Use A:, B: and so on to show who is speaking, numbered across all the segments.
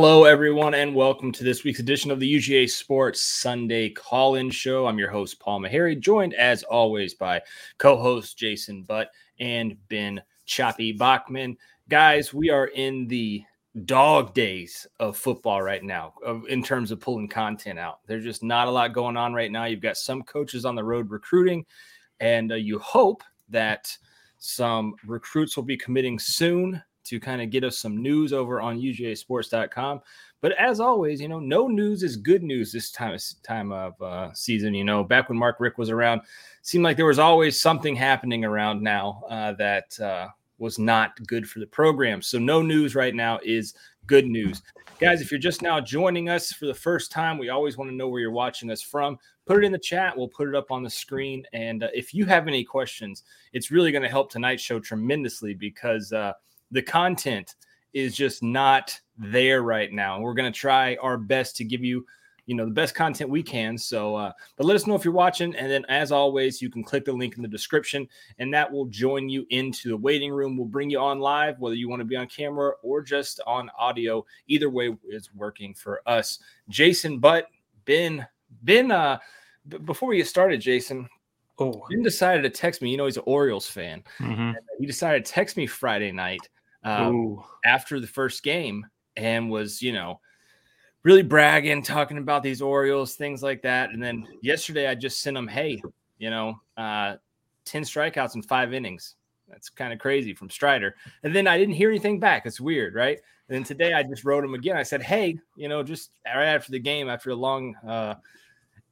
A: Hello, everyone, and welcome to this week's edition of the UGA Sports Sunday Call In Show. I'm your host, Paul Maharry, joined as always by co host Jason Butt and Ben Choppy Bachmann. Guys, we are in the dog days of football right now in terms of pulling content out. There's just not a lot going on right now. You've got some coaches on the road recruiting, and uh, you hope that some recruits will be committing soon to kind of get us some news over on UGAsports.com. But as always, you know, no news is good news this time of time of uh, season. You know, back when Mark Richt was around, seemed like there was always something happening around now uh, that uh, was not good for the program. So no news right now is good news. Guys, if you're just now joining us for the first time, we always want to know where you're watching us from. Put it in the chat. We'll put it up on the screen. And uh, if you have any questions, it's really going to help tonight's show tremendously because uh, the content is just not there right now. We're going to try our best to give you, you know, the best content we can. So, uh, but let us know if you're watching. And then, as always, you can click the link in the description, and that will join you into the waiting room. We'll bring you on live, whether you want to be on camera or just on audio. Either way is working for us. Jason, but Ben, Ben, uh, b- before we get started, Jason,
B: Oh,
A: Ben decided to text me. You know, he's an Orioles fan.
B: mhm.
A: He decided to text me Friday night um, after the first game and was, you know, really bragging, talking about these Orioles, things like that. And then yesterday I just sent him, hey, you know, uh, 10 strikeouts in five innings. That's kind of crazy from Strider. And then I didn't hear anything back. It's weird, right? And then today I just wrote him again. I said, hey, you know, just right after the game, after a long uh,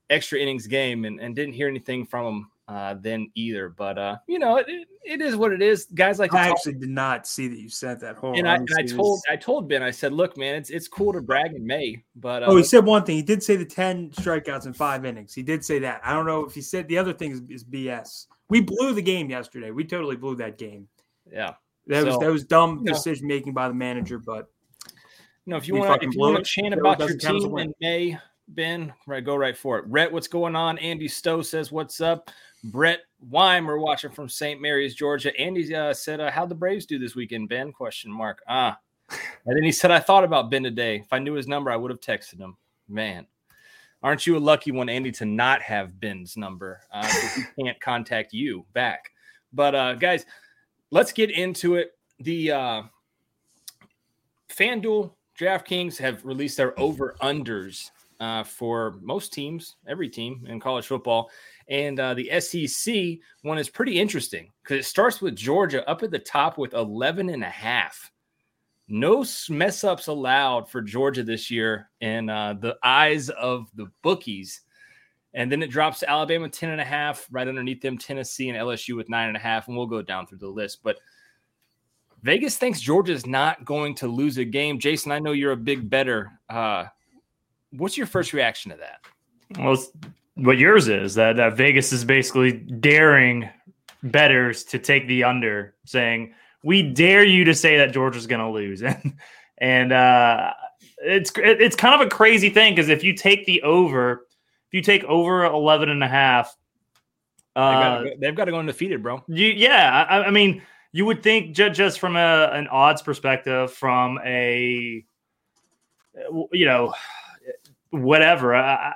A: extra innings game, and, and didn't hear anything from him uh, then either. But, uh, you know, it, it, it is what it is. Guys like
B: I
A: talk
B: actually did not see that you sent that. whole.
A: and I, and I told. I told Ben, I said, look, man, it's it's cool to brag in May, but uh,
B: Oh, he said one thing. He did say the ten strikeouts in five innings. He did say that. I don't know if he said the other thing is, is BS. We blew the game yesterday. We totally blew that game.
A: yeah.
B: That was that was dumb
A: you know.
B: decision making by the manager. But
A: You know, if you want if you want to chant
B: So it
A: about your
B: doesn't count as a
A: team in May, Ben, right, go right for it. Rhett, what's going on? Andy Stowe says, "What's up?" Brett Weimer watching from St. Mary's, Georgia. Andy uh, said, uh, "How'd the Braves do this weekend?" Ben, question mark. Ah, and then he said, "I thought about Ben today. If I knew his number, I would have texted him." Man, aren't you a lucky one, Andy, to not have Ben's number? Uh, he can't contact you back. But uh, guys, let's get into it. The uh, FanDuel, DraftKings have released their over unders uh, for most teams, every team in college football. And uh, the SEC one is pretty interesting because it starts with Georgia up at the top with 11 and a half. No mess ups allowed for Georgia this year in uh, the eyes of the bookies. And then it drops to Alabama 10 and a half, right underneath them, Tennessee and LSU with nine and a half. And we'll go down through the list. But Vegas thinks Georgia's not going to lose a game. Jason, I know you're a big better. Uh, what's your first reaction to that?
C: Well, what yours is that that Vegas is basically daring betters to take the under, saying we dare you to say that Georgia's going to lose, and and uh, it's it's kind of a crazy thing because if you take the over, if you take over 11 and a half,
A: They've
C: uh,
A: got to go, they've got to go undefeated, bro.
C: you, yeah, I, I mean, you would think ju- just from a, an odds perspective, from a, you know, whatever, uh,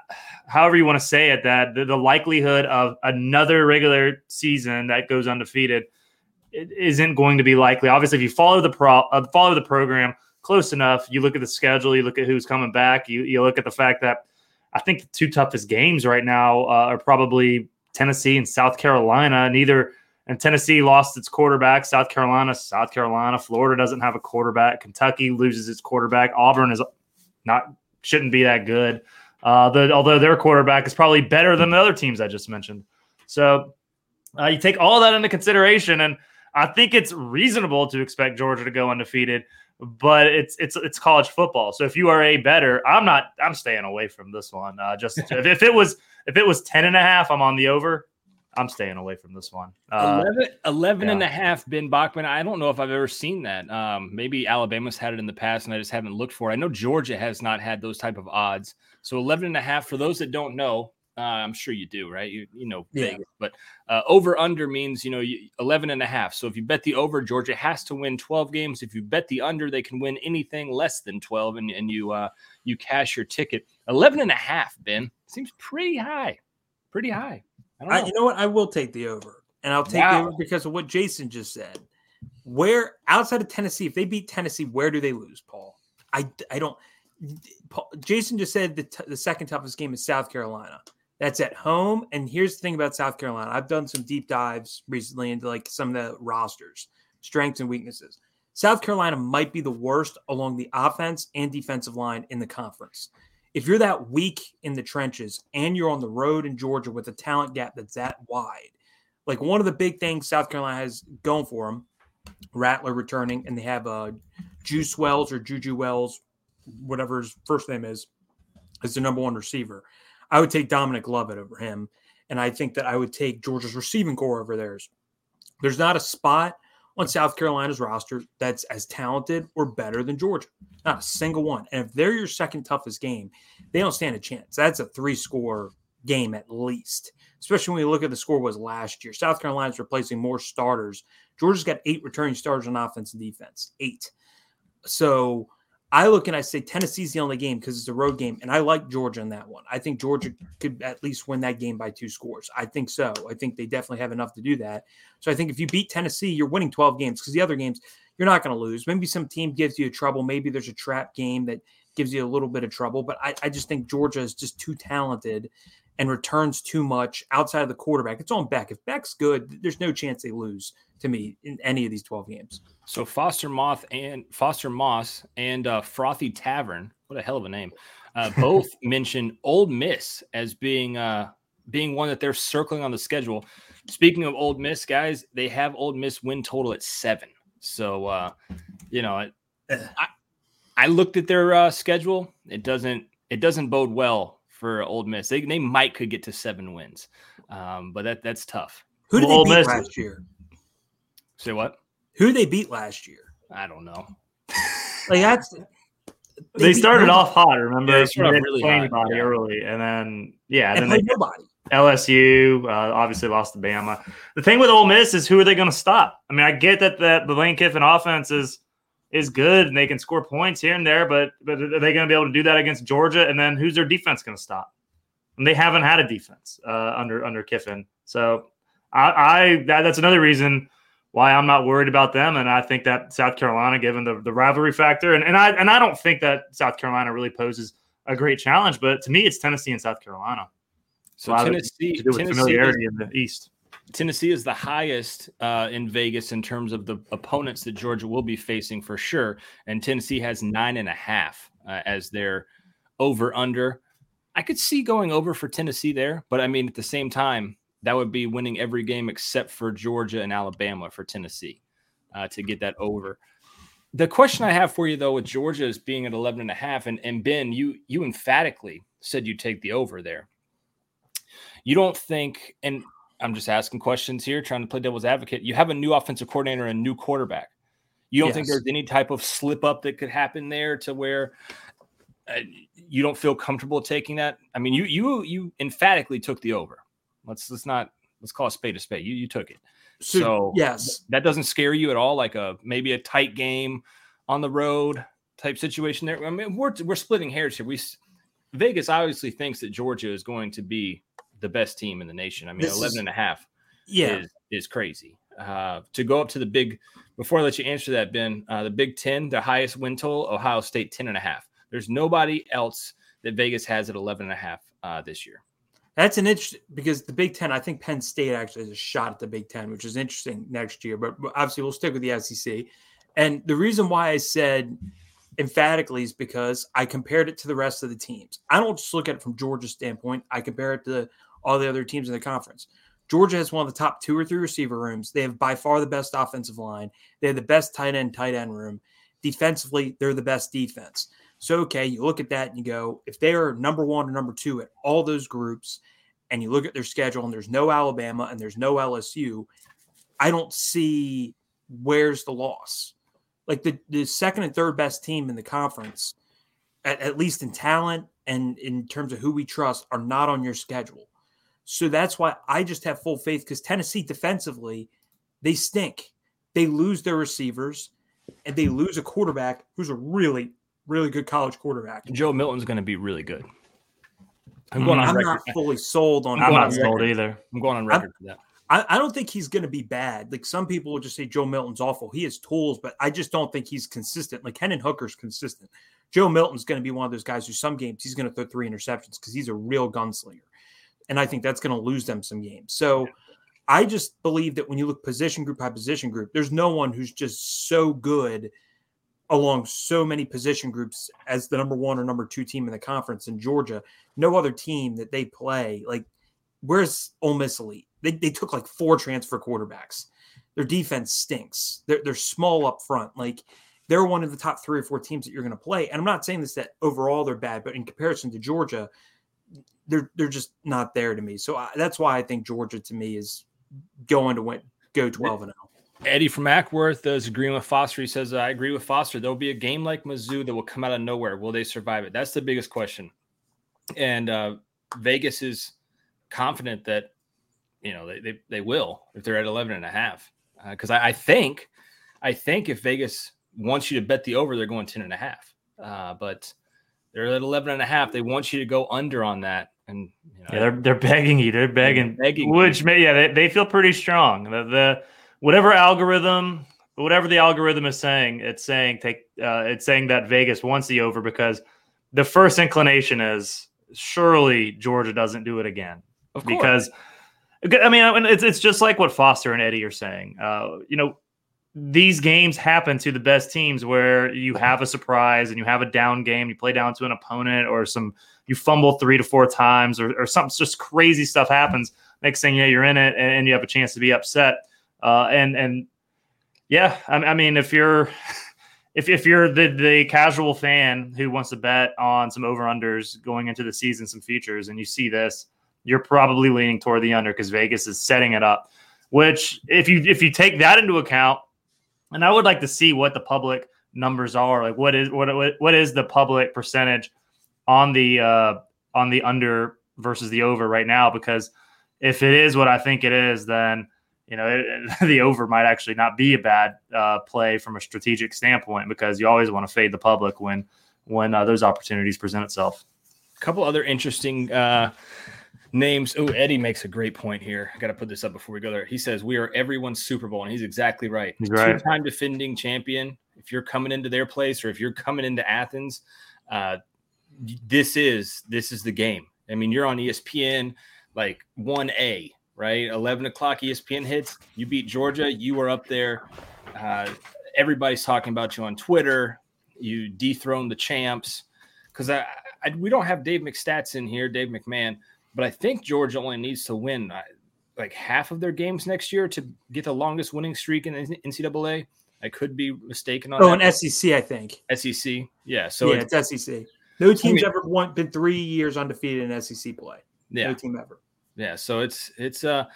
C: however you want to say it, that the, the likelihood of another regular season that goes undefeated isn't going to be likely. Obviously, if you follow the pro, uh, follow the program close enough, you look at the schedule, you look at who's coming back, you you look at the fact that I think the two toughest games right now uh, are probably Tennessee and South Carolina. Neither and Tennessee lost its quarterback. South Carolina, South Carolina, Florida doesn't have a quarterback. Kentucky loses its quarterback. Auburn is not shouldn't be that good. Uh, the, although their quarterback is probably better than the other teams I just mentioned. So uh, you take all that into consideration, and I think it's reasonable to expect Georgia to go undefeated. But it's it's it's college football. So if you are a better, I'm not. I'm staying away from this one. Uh, just if, if it was if it was 10 and a half, I'm on the over. I'm staying away from this one. Uh,
A: 11, 11 and a half, Ben Bachmann. I don't know if I've ever seen that. Um, maybe Alabama's had it in the past and I just haven't looked for it. I know Georgia has not had those type of odds. So 11 and a half, for those that don't know, Uh, I'm sure you do, right? You you know
B: Yeah.
A: Vegas, but uh, over under means you know you, 11 and a half. So if you bet the over, Georgia has to win 12 games. If you bet the under, they can win anything less than 12, and and you uh you cash your ticket. 11 and a half, Ben seems pretty high, pretty high. I know.
B: I, you know what? I will take the over, and I'll take
A: Wow.
B: the over because of what Jason just said. Where outside of Tennessee, if they beat Tennessee, where do they lose, Paul? I, I don't. Paul, Jason just said the, t- the second toughest game is South Carolina. That's at home. And here's the thing about South Carolina. I've done some deep dives recently into like some of the rosters, strengths and weaknesses. South Carolina might be the worst along the offense and defensive line in the conference. If you're that weak in the trenches and you're on the road in Georgia with a talent gap that's that wide, like one of the big things South Carolina has going for them, Rattler returning, and they have uh, Juice Wells or Juju Wells, whatever his first name is, as the number one receiver. I would take Dominic Lovett over him. And I think that I would take Georgia's receiving corps over theirs. There's not a spot on South Carolina's roster that's as talented or better than Georgia. Not a single one. And if they're your second toughest game, they don't stand a chance. That's a three score game at least, especially when you look at the score was last year. South Carolina's replacing more starters. Georgia's got eight returning starters on offense and defense. Eight. So I look and I say Tennessee's the only game because it's a road game, and I like Georgia in that one. I think Georgia could at least win that game by two scores. I think so. I think they definitely have enough to do that. So I think if you beat Tennessee, you're winning 12 games because the other games you're not going to lose. Maybe some team gives you trouble. Maybe there's a trap game that gives you a little bit of trouble, but I, I just think Georgia is just too talented and returns too much outside of the quarterback. It's on Beck. If Beck's good, there's no chance they lose to me in any of these 12 games.
A: So Foster Moth and Foster Moss and uh, Frothy Tavern, what a hell of a name, uh, both mentioned Ole Miss as being uh, being one that they're circling on the schedule. Speaking of Ole Miss, guys, they have Ole Miss win total at seven. So uh, you know, I, I, I looked at their uh, schedule. It doesn't it doesn't bode well for Old Miss. They they might could get to seven wins, um, but that that's tough.
B: Who did
C: Well,
B: they beat
C: Miss-
B: last year?
A: Say what?
B: Who they beat last year?
A: I don't know.
B: Like that's
C: They,
B: beat
C: started
B: nobody
C: off hot. Remember,
A: Yeah, they started off
C: didn't
A: really
C: play
A: hot,
C: anybody
A: yeah.
C: early, and then yeah,
B: and
C: then they
B: played nobody.
C: LSU uh, obviously lost to Bama. The thing with Ole Miss is who are they going to stop? I mean, I get that that the Lane Kiffin offense is is good and they can score points here and there, but but are they going to be able to do that against Georgia? And then who's their defense going to stop? And they haven't had a defense uh, under under Kiffin, so I, I that, that's another reason why I'm not worried about them. And I think that South Carolina, given the, the rivalry factor, and, and I and I don't think that South Carolina really poses a great challenge, but to me, it's Tennessee and South Carolina
A: So
C: A lot of it
A: Tennessee,
C: to do with
A: Tennessee is-
C: familiarity in the East.
A: Tennessee is the highest uh, in Vegas in terms of the opponents that Georgia will be facing for sure. And Tennessee has nine and a half uh, as their over under. I could see going over for Tennessee there, but I mean, at the same time, that would be winning every game except for Georgia and Alabama for Tennessee uh, to get that over. The question I have for you though with Georgia is being at 11 and a half and, and Ben, you you emphatically said you take the over there. You don't think, and I'm just asking questions here, trying to play devil's advocate. You have a new offensive coordinator and a new quarterback. You don't think there's any type of slip up that could happen there to where uh, you don't feel comfortable taking that? I mean, you you you emphatically took the over. Let's let's not let's call a spade a spade. You you took it.
B: So,
A: So
B: yes,
A: that doesn't scare you at all, like a maybe a tight game on the road type situation there. I mean, we're we're splitting hairs here. We Vegas obviously thinks that Georgia is going to be the best team in the nation. I mean,
B: This
A: 11
B: is-
A: and a half
B: yeah.
A: is is crazy. Uh, to go up to the big before I let you answer that, Ben, uh, the Big Ten, the highest win total, Ohio State 10 and a half. There's nobody else that Vegas has at 11 and a half uh, this year.
B: That's an interesting because the Big Ten, I think Penn State actually has a shot at the Big Ten, which is interesting next year. But obviously, we'll stick with the SEC. And the reason why I said emphatically is because I compared it to the rest of the teams. I don't just look at it from Georgia's standpoint. I compare it to all the other teams in the conference. Georgia has one of the top two or three receiver rooms. They have by far the best offensive line. They have the best tight end, tight end room. Defensively, they're the best defense. So, okay, you look at that and you go, if they are number one or number two at all those groups, and you look at their schedule and there's no Alabama and there's no LSU, I don't see where's the loss. Like the, the second and third best team in the conference, at, at least in talent and in terms of who we trust are not on your schedule. So that's why I just have full faith because Tennessee defensively, they stink. They lose their receivers and they lose a quarterback who's a really, really good college quarterback.
A: Joe Milton's going to be really good.
B: I'm going on I'm record. not fully sold on.
C: I'm not sold either.
A: I'm going on record I'm, for that.
B: I, I don't think he's going to be bad. Like some people will just say Joe Milton's awful. He has tools, but I just don't think he's consistent. Like Hendon Hooker's consistent. Joe Milton's going to be one of those guys who some games he's going to throw three interceptions because he's a real gunslinger. And I think that's going to lose them some games. So I just believe that when you look position group by position group, there's no one who's just so good along so many position groups as the number one or number two team in the conference in Georgia. No other team that they play. Like, where's Ole Miss elite? They, they took like four transfer quarterbacks. Their defense stinks. They're, they're small up front. Like, they're one of the top three or four teams that you're going to play. And I'm not saying this that overall they're bad, but in comparison to Georgia, they're they're just not there to me. So I, that's why I think Georgia to me is going to win, go 12 and 0.
A: Eddie from Acworth is agreeing with Foster. He says, I agree with Foster. There'll be a game like Mizzou that will come out of nowhere. Will they survive it? That's the biggest question. And uh, Vegas is confident that, you know, they, they, they will if they're at 11 and a half. Because uh, I, I, think, I think if Vegas wants you to bet the over, they're going 10 and a half. Uh, but they're at 11 and a half. They want you to go under on that. And
C: you know, yeah, they're, they're begging you. They're begging, they're begging which may, yeah, they, they feel pretty strong. The, the, whatever algorithm, whatever the algorithm is saying, it's saying take, uh, it's saying that Vegas wants the over because the first inclination is surely Georgia doesn't do it again. Of course. Because I mean, it's it's just like what Foster and Eddie are saying. Uh, you know, these games happen to the best teams where you have a surprise and you have a down game, you play down to an opponent or some you fumble three to four times or, or something just crazy stuff happens. Next thing you know, you're in it and, and you have a chance to be upset. Uh, and and yeah, I, I mean, if you're if, if you're the, the casual fan who wants to bet on some over unders going into the season, some features, and you see this, you're probably leaning toward the under because Vegas is setting it up. Which, if you if you take that into account, and I would like to see what the public numbers are. Like what is what what is the public percentage on the uh on the under versus the over right now? Because if it is what I think it is, then you know it, the over might actually not be a bad uh, play from a strategic standpoint because you always want to fade the public when when uh, those opportunities present itself.
A: A couple other interesting uh, names. Oh, Eddie makes a great point here. I got to put this up before we go there. He says we are everyone's Super Bowl, and he's exactly right.
C: He's right.
A: Two-time defending champion. If you're coming into their place, or if you're coming into Athens, uh, this is this is the game. I mean, you're on ESPN, like one A, right? Eleven o'clock ESPN hits. You beat Georgia. You are up there. Uh, everybody's talking about you on Twitter. You dethrone the champs because I, I, we don't have Dave McStats in here, Dave McMahon. But I think Georgia only needs to win uh, like half of their games next year to get the longest winning streak in NCAA. I could be mistaken on.
B: Oh, that. an SEC, I think.
A: SEC, yeah. So
B: yeah, it's, it's SEC. No team's I mean, ever won, been three years undefeated in SEC play.
A: Yeah,
B: no team ever.
A: Yeah, so it's it's uh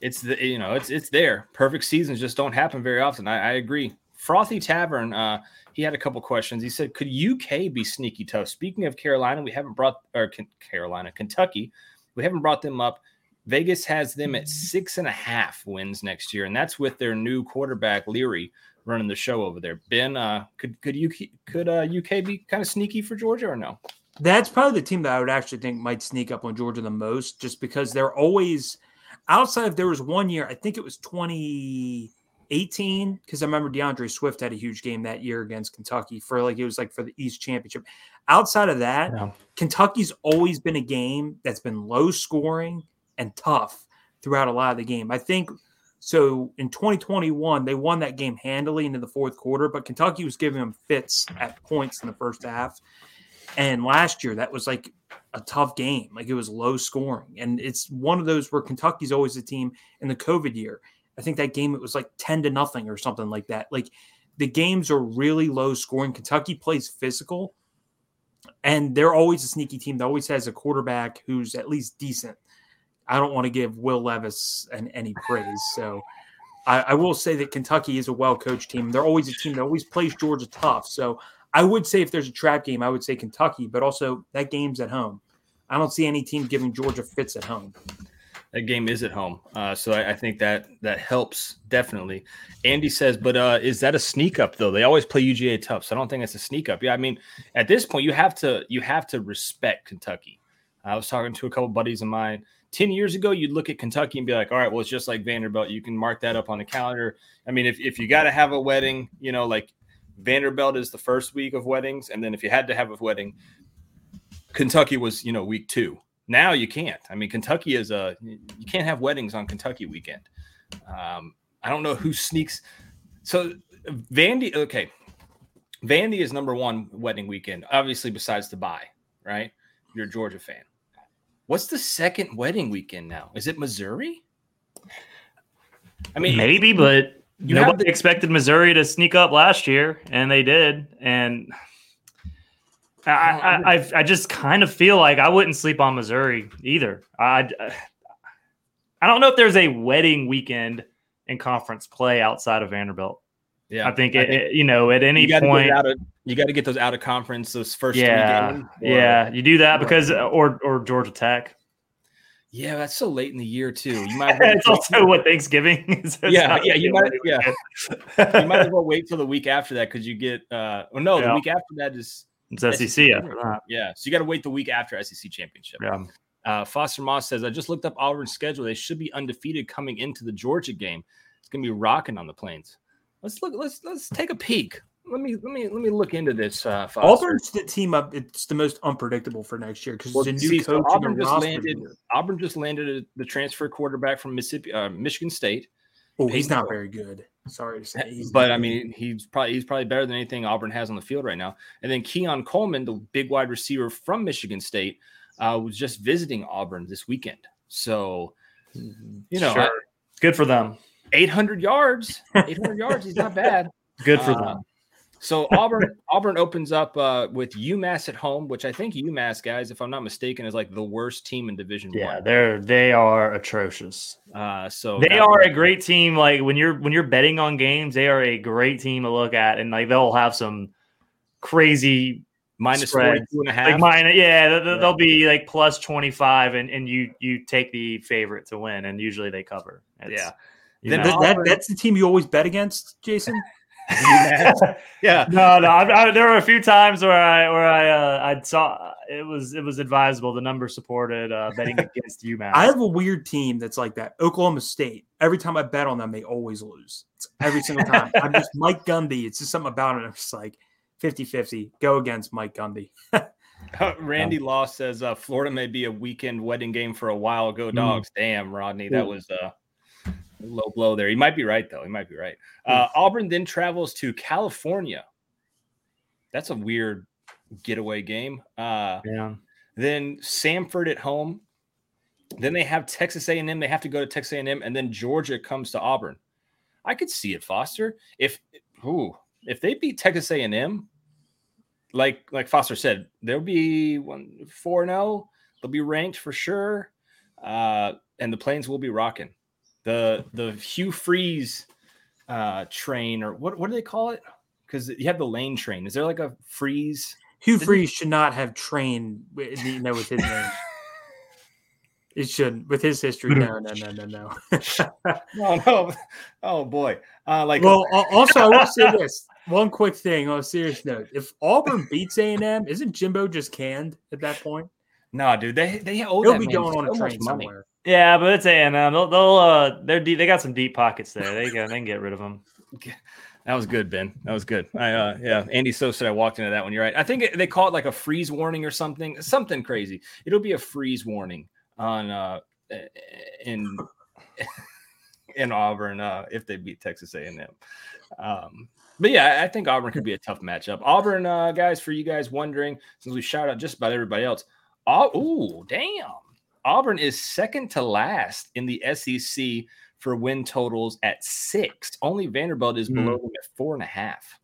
A: it's the you know it's it's there. Perfect seasons just don't happen very often. I, I agree. Frothy Tavern, uh, he had a couple questions. He said, "Could UK be sneaky tough?" Speaking of Carolina, we haven't brought or Carolina, Kentucky. We haven't brought them up. Vegas has them at six and a half wins next year, and that's with their new quarterback Leary running the show over there. Ben, uh, could could UK could uh, UK be kind of sneaky for Georgia or no?
B: That's probably the team that I would actually think might sneak up on Georgia the most, just because they're always outside. Of there was one year, I think it was 2018, because I remember D'Andre Swift had a huge game that year against Kentucky for like it was like for the East Championship. Outside of that, yeah. Kentucky's always been a game that's been low scoring and tough throughout a lot of the game. I think so. In 2021, they won that game handily into the fourth quarter, but Kentucky was giving them fits at points in the first half. And last year, that was like a tough game. Like it was low scoring. And it's one of those where Kentucky's always a team in the COVID year. I think that game, it was like 10 to nothing or something like that. Like the games are really low scoring. Kentucky plays physical and they're always a sneaky team that always has a quarterback who's at least decent. I don't want to give Will Levis an, any praise. So I, I will say that Kentucky is a well coached team. They're always a team that always plays Georgia tough. So I would say if there's a trap game, I would say Kentucky, but also that game's at home. I don't see any team giving Georgia fits at home.
A: That game is at home, uh, so I, I, think that that helps definitely. Andy says, but uh, is that a sneak up though? They always play UGA tough, so I don't think it's a sneak up. Yeah, I mean, at this point, you have to you have to respect Kentucky. I was talking to a couple buddies of mine. 10 years ago, you'd look at Kentucky and be like, all right, well, it's just like Vanderbilt. You can mark that up on the calendar. I mean, if, if you got to have a wedding, you know, like Vanderbilt is the first week of weddings. And then if you had to have a wedding, Kentucky was, you know, week two. Now you can't. I mean, Kentucky is a, you can't have weddings on Kentucky weekend. Um, I don't know who sneaks. So Vandy, okay. Vandy is number one wedding weekend, obviously, besides the bye, right? You're a Georgia fan. What's the second wedding weekend now? Is it Missouri?
C: I mean, maybe, but nobody the- expected Missouri to sneak up last year, and they did. And I, oh, I, I, I just kind of feel like I wouldn't sleep on Missouri either. I, I don't know if there's a wedding weekend in conference play outside of Vanderbilt. Yeah, I think, I think it, you know at any
A: you
C: point
A: of, you got to get those out of conference those first
C: yeah
A: games,
C: or, yeah you do that because or or Georgia Tech.
A: Yeah, that's so late in the year too. You might.
C: it's also what Thanksgiving is.
A: yeah, yeah. You might. Yeah. you might as well wait till the week after that because you get. uh Well, no, yeah. the week after that is.
C: It's SEC, SEC after that.
A: Yeah, so you got to wait the week after SEC championship.
C: Yeah.
A: Uh, Foster Moss says, "I just looked up Auburn's schedule. They should be undefeated coming into the Georgia game. It's to be rocking on the plains." Let's look. Let's let's take a peek. Let me let me let me look into this. Uh,
B: Auburn's the team up. It's the most unpredictable for next year because well, it's a new coach.
A: So Auburn just landed. Auburn just landed the transfer quarterback from Mississippi, uh, Michigan State.
B: Oh, he's not very good. Sorry to say,
A: he's but I mean, he's probably he's probably better than anything Auburn has on the field right now. And then Keon Coleman, the big wide receiver from Michigan State, uh, was just visiting Auburn this weekend. So, you know, sure. I,
C: good for them.
A: 800 yards. 800 yards. He's not bad.
C: Good for uh, them.
A: So Auburn Auburn opens up uh, with UMass at home, which I think UMass guys, if I'm not mistaken, is like the worst team in Division
C: Yeah,
A: one.
C: Yeah, they're they are atrocious.
A: Uh, so
C: they are a great team. Like when you're when you're betting on games, they are a great team to look at, and like they'll have some crazy
A: minus spreads.
C: and a half. Like mine, yeah, they'll, they'll be like plus twenty five, and and you you take the favorite to win, and usually they cover.
A: It's, yeah.
B: Then that, that's the team you always bet against, Jason.
A: yeah.
C: No, no. I, I, there were a few times where I where I uh, I saw it was it was advisable. The number supported uh, betting against UMass.
B: I have a weird team that's like that. Oklahoma State. Every time I bet on them, they always lose. It's every single time. I'm just Mike Gundy. It's just something about it. I'm just like 50-50. Go against Mike Gundy.
A: Randy um, Law says uh, Florida may be a weekend wedding game for a while. Go mm. dogs. Mm. Damn, Rodney. That was uh low blow there. He might be right though. He might be right. Uh, Auburn then travels to California. That's a weird getaway game. Uh,
C: yeah.
A: Then Samford at home. Then they have Texas A&M. They have to go to Texas A&M, and then Georgia comes to Auburn. I could see it, Foster. If ooh, if they beat Texas A&M, like like Foster said, they'll be one four zero. Oh. They'll be ranked for sure, uh, and the plains will be rocking the the Hugh Freeze uh, train or what what do they call it? Because you have the lane train. Is there like a freeze?
B: Hugh Didn't Freeze should not have train. you know, with his name. It shouldn't with his history. No, no, no, no, no.
A: no, no. Oh boy. Uh, like
B: well, also I want to say this one quick thing on a serious note. If Auburn beats A and M, isn't Jimbo just canned at that point?
A: No, dude. They they owe
B: He'll be going on a train somewhere.
C: Yeah, but it's A and M. They'll, they'll uh, they're deep, they got some deep pockets there. They can they can get rid of them.
A: That was good, Ben. That was good. I uh, yeah, Andy so said I walked into that one. You're right. I think they call it like a freeze warning or something, something crazy. It'll be a freeze warning on uh in in Auburn uh if they beat Texas A&M. Um, but yeah, I think Auburn could be a tough matchup. Auburn uh, guys, for you guys wondering, since we shout out just about everybody else. Oh, ooh, damn. Auburn is second to last in the SEC for win totals at six. Only Vanderbilt is below mm. them at four and a half.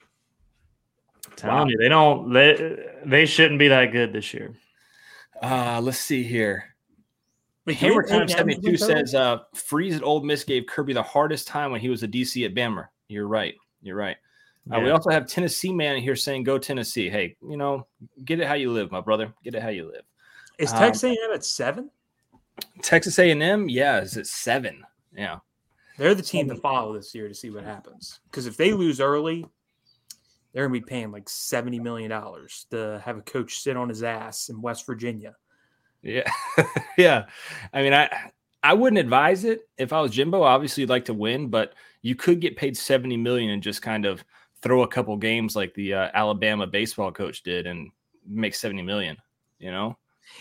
C: Telling wow. you, they don't. They they shouldn't be that good this year.
A: Uh, let's see here. Hammer Time 72 says uh, Freeze at Ole Miss gave Kirby the hardest time when he was a DC at Bama. You're right. You're right. Uh, we also have Tennessee man here saying, "Go Tennessee." Hey, you know, get it how you live, my brother. Get it how you live.
B: Is Texas um, A&M at seven?
A: Texas A&M, yeah, is it seven? Yeah,
B: they're the team to follow this year to see what happens. Because if they lose early, they're gonna be paying like seventy million dollars to have a coach sit on his ass in West Virginia.
A: Yeah, yeah. I mean, I I wouldn't advise it if I was Jimbo. Obviously, you'd like to win, but you could get paid seventy million and just kind of throw a couple games like the uh, Alabama baseball coach did and make seventy million. You know.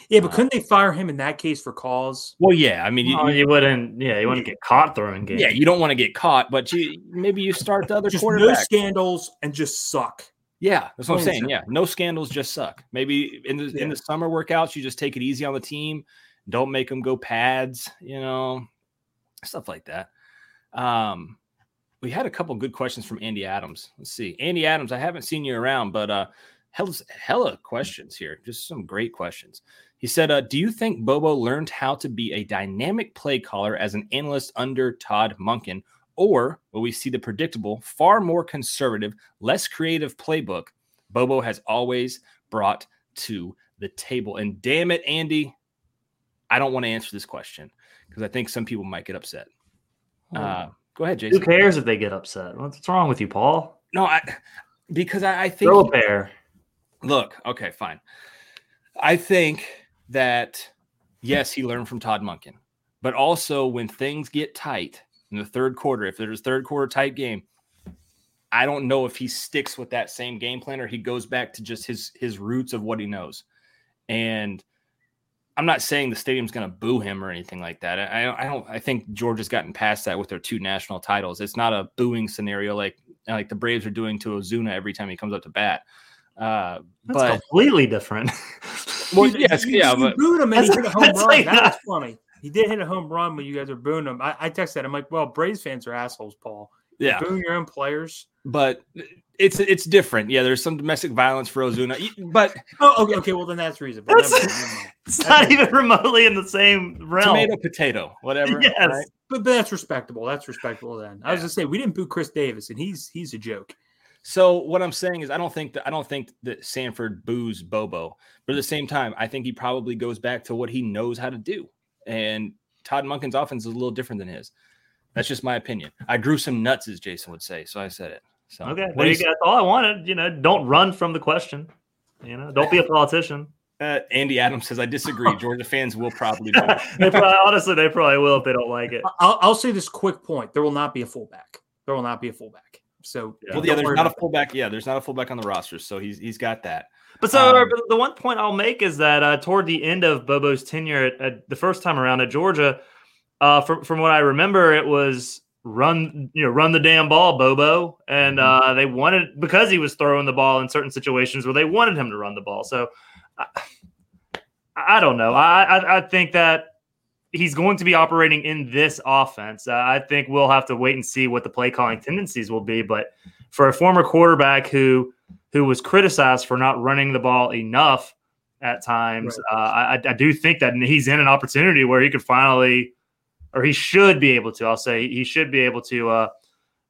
B: Yeah, but uh, couldn't they fire him in that case for cause?
A: Well, yeah. I mean,
C: you, well, you wouldn't. Yeah, you wouldn't get caught throwing games.
A: Yeah, you don't want to get caught, but you maybe you start the other
B: just
A: quarterback.
B: No scandals and just suck.
A: Yeah, that's what I'm saying. Yeah, no scandals, just suck. Maybe in the yeah. in the summer workouts, you just take it easy on the team. Don't make them go pads. You know, stuff like that. Um, we had a couple good questions from Andy Adams. Let's see, Andy Adams. I haven't seen you around, but uh, hella, hella questions here. Just some great questions. He said, uh, "Do you think Bobo learned how to be a dynamic play caller as an analyst under Todd Monken, or will we see the predictable, far more conservative, less creative playbook Bobo has always brought to the table?" And damn it, Andy, I don't want to answer this question because I think some people might get upset. Uh, go ahead, Jason.
C: Who cares if they get upset? What's wrong with you, Paul?
A: No, I because I, I think
C: throw a pair.
A: Look, okay, fine. I think that yes, he learned from Todd Monken, but also when things get tight in the third quarter, if there's a third quarter tight game, I don't know if he sticks with that same game plan or he goes back to just his his roots of what he knows. And I'm not saying the stadium's going to boo him or anything like that. I, I don't. I think Georgia's gotten past that with their two national titles. It's not a booing scenario like like the Braves are doing to Ozuna every time he comes up to bat. Uh,
C: That's but completely different.
A: well, yes,
B: you,
A: yeah,
B: you
A: but
B: booed him and he hit a home run. Like that was funny. He did hit a home run when you guys are booing him. I, I texted him like, "Well, Braves fans are assholes, Paul.
A: Yeah,
B: You're booing your own players."
A: But it's it's different. Yeah, there's some domestic violence for Ozuna, but
B: oh, okay, okay. Well, then that's reasonable.
C: That's, it's not even remotely in the same realm.
A: Tomato, potato, whatever.
C: Yes, right?
B: but, but that's respectable. That's respectable. Then I was gonna say we didn't boo Chris Davis, and he's he's a joke.
A: So what I'm saying is I don't think that I don't think that Sanford boos Bobo, but at the same time, I think he probably goes back to what he knows how to do. And Todd Monken's offense is a little different than his. That's just my opinion. I grew some nuts, as Jason would say, so I said it. So
C: okay, there you go. That's all I wanted. You know, don't run from the question. You know, don't be a politician.
A: Uh, Andy Adams says, "I disagree. Georgia fans will probably,
C: they probably honestly they probably will if they don't like it."
B: I'll, I'll say this quick point: there will not be a fullback. There will not be a fullback. So
A: yeah, well, yeah there's not a fullback. Yeah, there's not a fullback on the roster, so he's he's got that.
C: But so um, the one point I'll make is that uh, toward the end of Bobo's tenure at, at, the first time around at Georgia, uh, from from what I remember, it was run you know run the damn ball, Bobo, and mm-hmm. uh, they wanted because he was throwing the ball in certain situations where they wanted him to run the ball. So I, I don't know. I, I, I think that he's going to be operating in this offense. Uh, I think we'll have to wait and see what the play calling tendencies will be. But for a former quarterback who who was criticized for not running the ball enough at times, right. uh, I, I, do think that he's in an opportunity where he could finally, or he should be able to. I'll say he should be able to. Uh,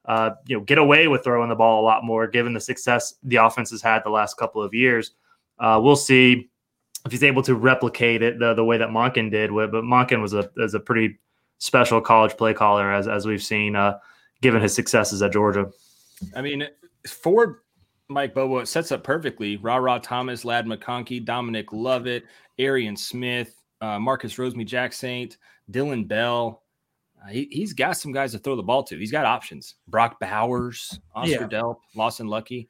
C: uh, you know, get away with throwing the ball a lot more, given the success the offense has had the last couple of years. Uh, we'll see if he's able to replicate it the, the way that Monken did. But Monken was a was a pretty special college play caller, as as we've seen, uh, given his successes at Georgia.
A: I mean, for Mike Bobo, it sets up perfectly. Rara Thomas, Ladd McConkey, Dominic Lovett, Arian Smith, uh, Marcus Jack Saint, Dillon Bell. Uh, he, has got some guys to throw the ball to. He's got options. Brock Bowers, Oscar yeah. Delp, Lawson Luckie.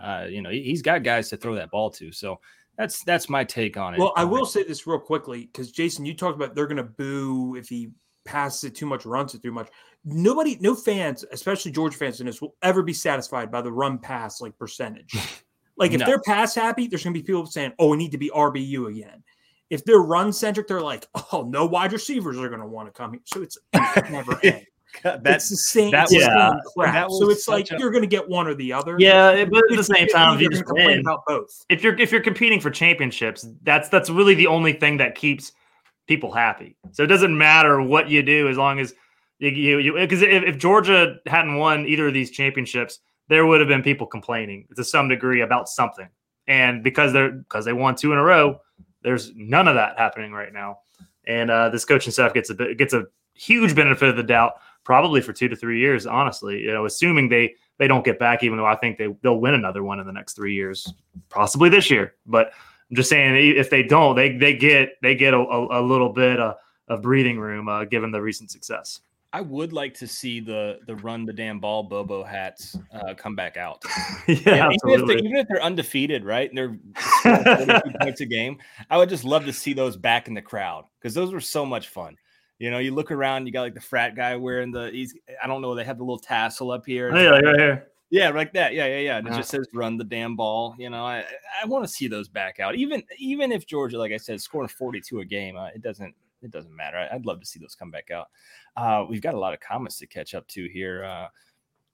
A: Uh, you know, he, has got guys to throw that ball to. So that's that's my take on it.
B: Well, I will say this real quickly because Jason, you talked about they're going to boo if he passes it too much, runs it too much. Nobody, no fans, especially Georgia fans in this, will ever be satisfied by the run pass like percentage. Like if no. they're pass happy, there's going to be people saying, "Oh, we need to be RBU again." If they're run centric, they're like, "Oh, no wide receivers are going to want to come here." So it's never end. That's the same. That was, yeah, crap. so it's like a, you're going to get one or the other.
C: Yeah, but at the same time, you just complain about both. If you're if you're competing for championships, that's that's really the only thing that keeps people happy. So it doesn't matter what you do as long as you you because if, if Georgia hadn't won either of these championships, there would have been people complaining to some degree about something. And because they're because they won two in a row, there's none of that happening right now. And uh, this coaching staff gets a bit, gets a huge benefit of the doubt, probably for two to three years. Honestly, you know, assuming they they don't get back, even though I think they they'll win another one in the next three years, possibly this year. But I'm just saying, if they don't, they they get they get a, a, a little bit of, of breathing room uh, given the recent success.
A: I would like to see the the run the damn ball Bobo hats uh, come back out.
C: yeah,
A: even if, even if, they're undefeated, right? And they're points a game. I would just love to see those back in the crowd because those were so much fun. You know, you look around, you got like the frat guy wearing the he's I don't know, they have the little tassel up here.
C: Oh, yeah, like, right here.
A: Yeah, like that. Yeah, yeah, yeah. And it just says run the damn ball. You know, I I want to see those back out. Even even if Georgia, like I said, scoring 42 a game, uh, it doesn't it doesn't matter. I, would love to see those come back out. Uh, we've got a lot of comments to catch up to here. Uh,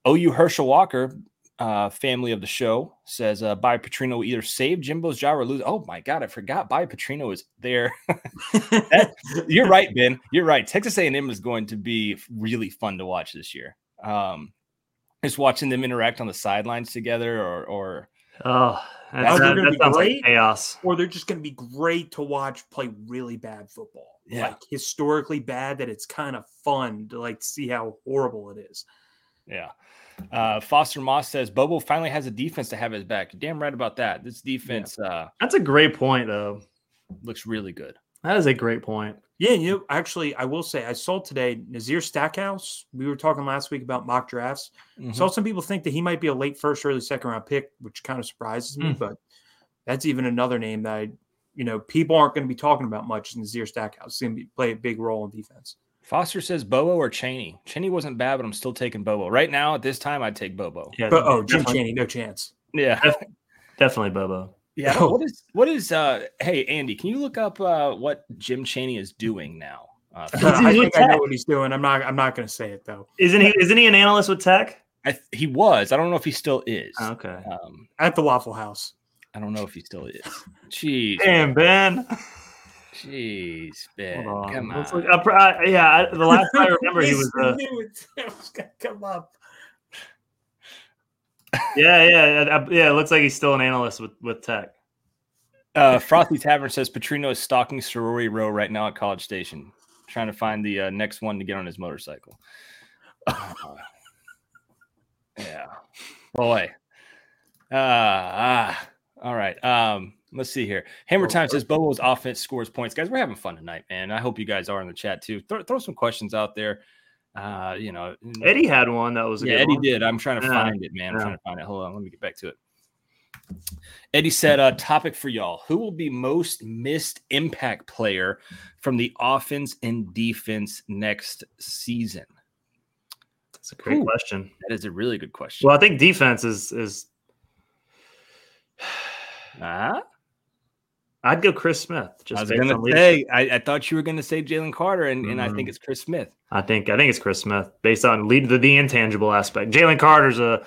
A: OU Herschel Walker, uh, family of the show, says uh, Bobby Petrino either save Jimbo's job or lose. Oh my God, I forgot Bobby Petrino is there. that, you're right, Ben. You're right. Texas A&M is going to be really fun to watch this year. Um, just watching them interact on the sidelines together, or, or
C: oh, that, that, that sounds great, like chaos.
B: Or they're just going to be great to watch play really bad football yeah. like historically bad that it's kind of fun to like see how horrible it is.
A: Yeah. Uh, Foster Moss says Bobo finally has a defense to have his back. Damn right about that. This defense, yeah. uh,
C: that's a great point, though.
A: Looks really good.
C: That is a great point.
B: Yeah, you know, actually, I will say I saw today Nazir Stackhouse. We were talking last week about mock drafts. Mm-hmm. Saw some people think that he might be a late first, early second round pick, which kind of surprises me. Mm. But that's even another name that I you know, people aren't going to be talking about much in Nazir Stackhouse. is going to play a big role in defense.
A: Foster says Bobo or Chaney. Chaney wasn't bad, but I'm still taking Bobo. Right now, at this time, I'd take Bobo.
B: Yeah, but, oh, Jim Chaney, no chance.
A: Yeah,
C: definitely Bobo.
A: Yeah. Oh. What is what is uh hey Andy, can you look up uh what Jim Chaney is doing now?
B: Uh, I think I know what he's doing. I'm not I'm not gonna say it though.
C: Isn't he isn't he an analyst with tech?
A: I, he was. I don't know if he still is.
C: okay.
B: Um, at the Waffle House.
A: I don't know if he still is. Jeez.
C: Damn, Ben.
A: Jeez. Come on.
C: Uh, yeah, the last time I remember, he was. Uh, it was gonna come up. yeah, yeah, yeah. It looks like he's still an analyst with with Tech.
A: Uh, Frothy Tavern says Petrino is stalking sorority row right now at College Station, trying to find the uh, next one to get on his motorcycle. Yeah, boy. Ah, uh, all right. Um, let's see here. Hammer Time says Bobo's offense scores points. Guys, we're having fun tonight, man. I hope you guys are in the chat too. Throw, throw some questions out there. Uh, you know,
C: Eddie had one that was
A: yeah. Eddie one. did. I'm trying to yeah. find it, man. I'm yeah. trying to find it. Hold on, let me get back to it. Eddie said, "A uh, topic for y'all: Who will be most missed impact player from the offense and defense next season?"
C: That's a great Ooh, question.
A: That is a really good question.
C: Well, I think defense is is
A: Ah,
C: I'd go Chris Smith.
A: Just I was going to say, I, I, thought you were going to say Jalen Carter, and, and I think mm. it's Chris Smith.
C: I think I think it's Chris Smith based on lead the, the intangible aspect. Jalen Carter's a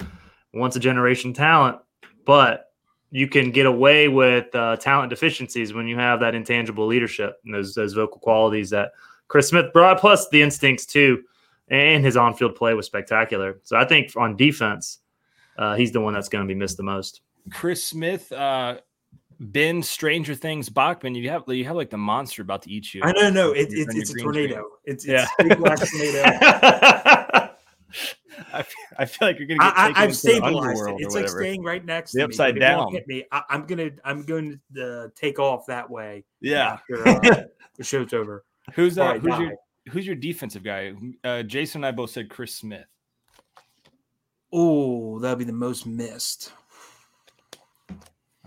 C: once a generation talent, but you can get away with uh, talent deficiencies when you have that intangible leadership and those those vocal qualities that Chris Smith brought, plus the instincts too, and his on field play was spectacular. So I think on defense, uh, he's the one that's going to be missed the most.
A: Chris Smith, uh, Ben Stranger Things Bachmann, you have you have like the monster about to eat you.
B: I know, no, it, it, it's a tornado. It's, it's yeah. big black tornado.
A: I feel, I feel like you're gonna get I,
B: I've stabilized it. It's like staying right next the to
A: upside
B: me.
A: down.
B: Hit me. I, am gonna I'm going to uh, take off that way.
A: Yeah,
B: after, uh, the show's over.
A: Who's uh, who's your who's your defensive guy? Uh, Jason and I both said Chris Smith.
B: Oh, that'd be the most missed.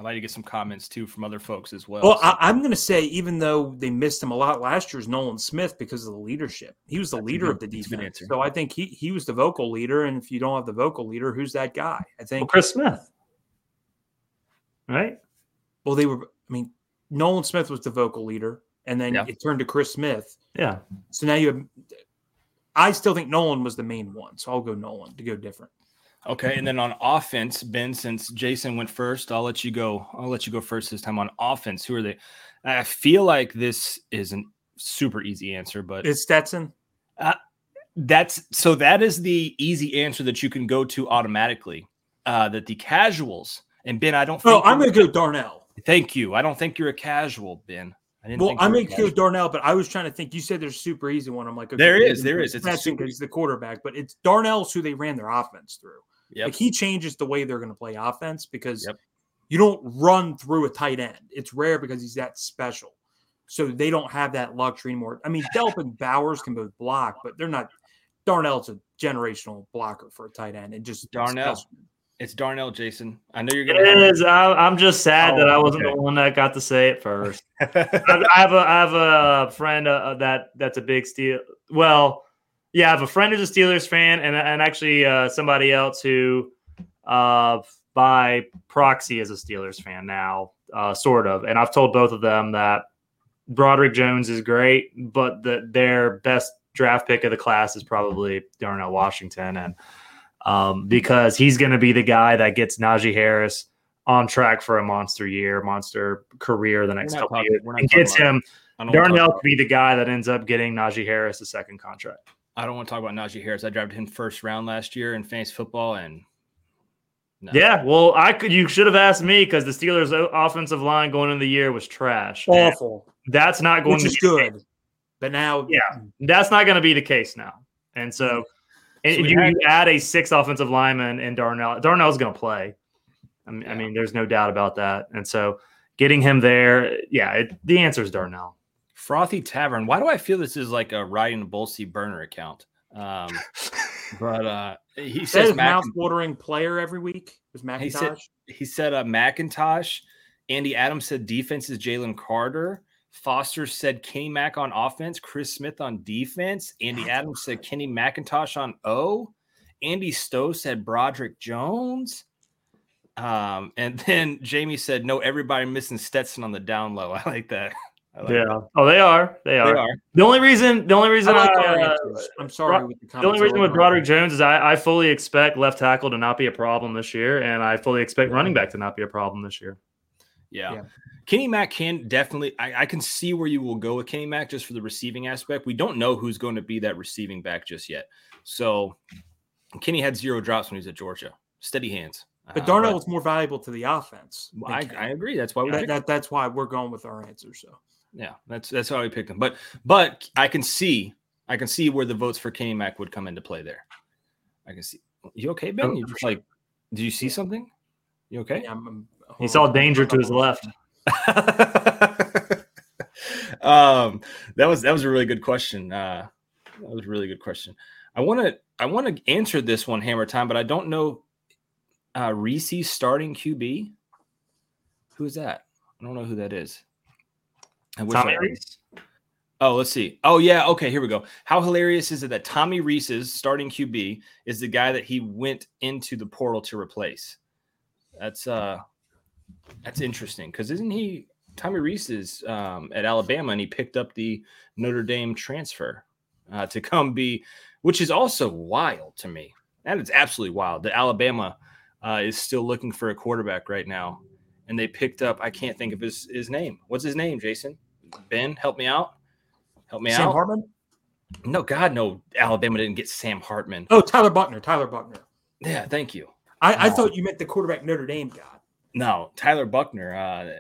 A: I'd like to get some comments too from other folks as well.
B: Well, so. I, am going to say, even though they missed him a lot last year, is Nolan Smith because of the leadership. He was the that's leader good, of the defense. So I think he he was the vocal leader. And if you don't have the vocal leader, who's that guy? I think
C: well, Chris Smith, right?
B: Well, they were. I mean, Nolan Smith was the vocal leader, and then yeah. it turned to Chris Smith.
C: Yeah.
B: So now you have. I still think Nolan was the main one, so I'll go Nolan to go different.
A: Okay, and then on offense, Ben, since Jason went first, I'll let you go. I'll let you go first this time on offense. Who are they? I feel like this isn't super easy answer, but
B: it's Stetson.
A: Uh, that's so that is the easy answer that you can go to automatically. uh, that the casuals and Ben, I don't.
B: Oh,
A: think
B: I'm gonna go Darnell.
A: Thank you. I don't think you're a casual, Ben. I didn't.
B: Well, I'm gonna
A: a
B: go. Darnell, but I was trying to think. You said there's a super easy one. I'm like, okay,
A: There is, there is. It's a super-
B: he's the quarterback, but it's Darnell's who they ran their offense through.
A: Yep.
B: Like he changes the way they're going to play offense because
A: Yep.
B: you don't run through a tight end. It's rare because he's that special. So they don't have that luxury anymore. I mean, Delp and Bowers can both block, but they're not. Darnell's a generational blocker for a tight end, and just
A: Darnell.
B: specimen.
A: It's Darnell, Jason. I know you're
C: It
A: gonna.
C: is. I, I'm just sad that I
A: Oh,
C: wasn't
A: okay.
C: the one that got to say it first. I, I have a I have a friend uh, that that's a big steel. Well, yeah, I have a friend who's a Steelers fan, and and actually uh, somebody else who, uh, by proxy, is a Steelers fan now, uh, sort of. And I've told both of them that Broderick Jones is great, but that their best draft pick of the class is probably Darnell Washington, and um, because he's going to be the guy that gets Najee Harris on track for a monster year, monster career the next couple
A: talking-
C: years, and gets him. Darnell could be the guy that ends up getting Najee Harris a second contract.
A: I don't want to talk about Najee Harris. I drafted him first round last year in fantasy football, and no.
C: Yeah, well, I could. You should have asked me because the Steelers' offensive line going into the year was trash.
B: Awful,
C: That's not going
B: which
C: to
B: is
C: be the case.
B: good. But now,
C: Yeah. That's not going to be the case now. And so, and
A: So we
C: you,
A: had-
C: you add a six offensive lineman and Darnell. Darnell's going to play. I mean, I mean, there's no doubt about that. And so, getting him there, yeah, it, the answer is Darnell.
A: Frothy Tavern. Why do I feel this is like a Ryan Bolsey burner account? Um, but uh, he
B: says
A: Mac-
B: mouth watering player every week. Was
A: He said- he said uh, McIntosh. Andy Adams said defense is Jalen Carter. Foster said Kenny Mack on offense. Chris Smith on defense. Andy Adams said Kenny McIntosh on O. Andy Stowe said Broderick Jones. Um, and then Jamie said, "No, everybody missing Stetson on the down low." I like that. I like
C: Yeah. Oh, they are. They are.
A: they are.
C: The only reason, the only
B: I
C: reason,
B: like
C: I, uh,
B: I'm sorry.
C: Bro-
B: with the,
C: the only reason with
B: our
C: Broderick
B: answers.
C: Jones is I, I fully expect left tackle to not be a problem this year, and I fully expect running back to not be a problem this year.
A: Yeah.
B: Yeah.
A: Kenny Mack can definitely, I, I can see where you will go with Kenny Mack just for the receiving aspect. We don't know who's going to be that receiving back just yet. So Kenny had zero drops when he was at Georgia. Steady hands.
B: But
A: Uh,
B: Darnell was more valuable to the offense.
A: I, I agree. That's why we
B: that, that- that's why we're going with our answer. So
A: Yeah, that's that's how we picked him. But but I can see I can see where the votes for Kenny Mack would come into play there. I can see. You okay, Ben?
C: Oh,
A: You just like did you see something? You okay?
B: yeah, I'm, I'm-
C: He
B: hold
C: saw
B: on.
C: danger to his left.
A: um that was that was a really good question. Uh that was a really good question. I want to I want to answer this one hammer time, but I don't know uh Rees's starting QB. Who's that? I don't know who that is.
C: Tommy Rees.
A: Oh, let's see. Oh, yeah. Okay, here we go. How hilarious is it that Tommy Rees's starting QB is the guy that he went into the portal to replace? That's uh that's interesting because isn't he Tommy Rees is um, at Alabama and he picked up the Notre Dame transfer uh, to come be, which is also wild to me. That is absolutely wild. The Alabama uh, is still looking for a quarterback right now, and they picked up. I can't think of his his name. What's his name, Jason? Ben, help me out. Help me
B: Sam
A: out.
B: Sam Hartman.
A: no, God, no. Alabama didn't get Sam Hartman.
B: Oh, Tyler Buchner. Tyler Buchner.
A: Yeah, thank you.
B: I, I thought you meant the quarterback Notre Dame got.
A: No, Tyler Buchner. Uh,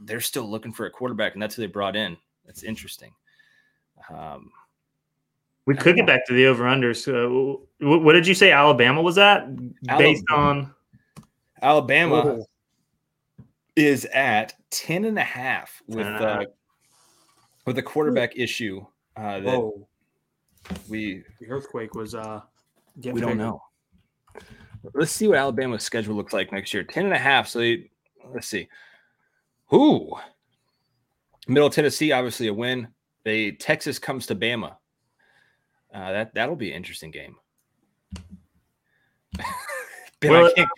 A: they're still looking for a quarterback, and that's who they brought in. That's interesting. Um,
C: We could get back to the over unders. So, what did you say Alabama was at? Based
A: Alabama.
C: on
A: Alabama
B: Oh.
A: Is at 10 and a half with
C: 10 and a
A: uh, with a quarterback issue uh, that
B: Whoa,
A: we
B: the earthquake was uh. getting
A: we don't
B: bigger.
A: know. Let's see what Alabama's schedule looks like next year. 10 and a half. So they, let's see. Who? Middle Tennessee, obviously a win. They Texas comes to Bama. Uh, that that'll be an interesting game. Ben,
C: Well,
A: I can't,